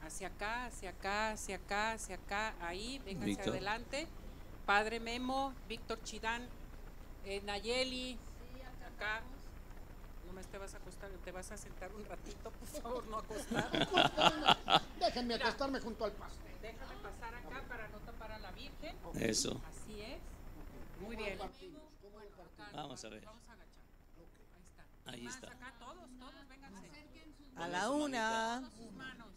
Hacia acá, hacia acá, hacia acá, hacia acá. Ahí, vénganse Víctor. adelante. Padre Memo, Víctor Chidán, eh, Nayeli, acá. No te vas a acostar, te vas a sentar un ratito, por favor, no acostar. *laughs* Déjenme acostarme junto al pastel. Déjame pasar acá para no tapar a la Virgen. Eso. Así es. Muy bien. Vamos a ver. Vamos a agachar. Ahí está. acá, todos, todos, vénganse. A la una. Todas sus manos.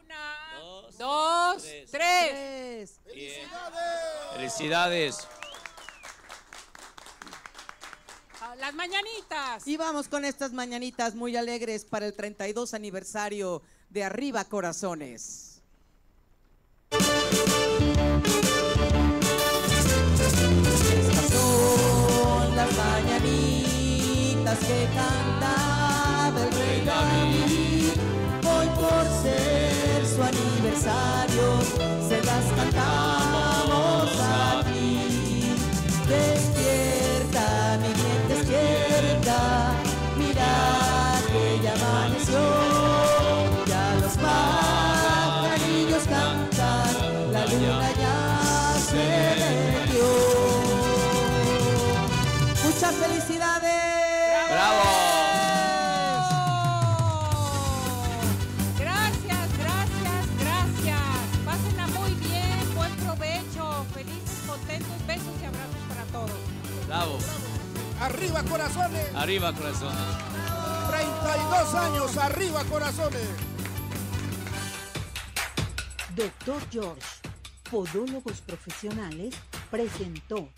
Una, Dos, dos, tres. tres. Bien. Felicidades. Ah, Las mañanitas. Y vamos con estas mañanitas muy alegres para el 32 aniversario de Arriba Corazones. Estas son las mañanitas que cantaba el rey David. Hoy por ser su aniversario Arriba corazones. Arriba, corazones. 32 años, arriba corazones. Doctor George, Podólogos Profesionales presentó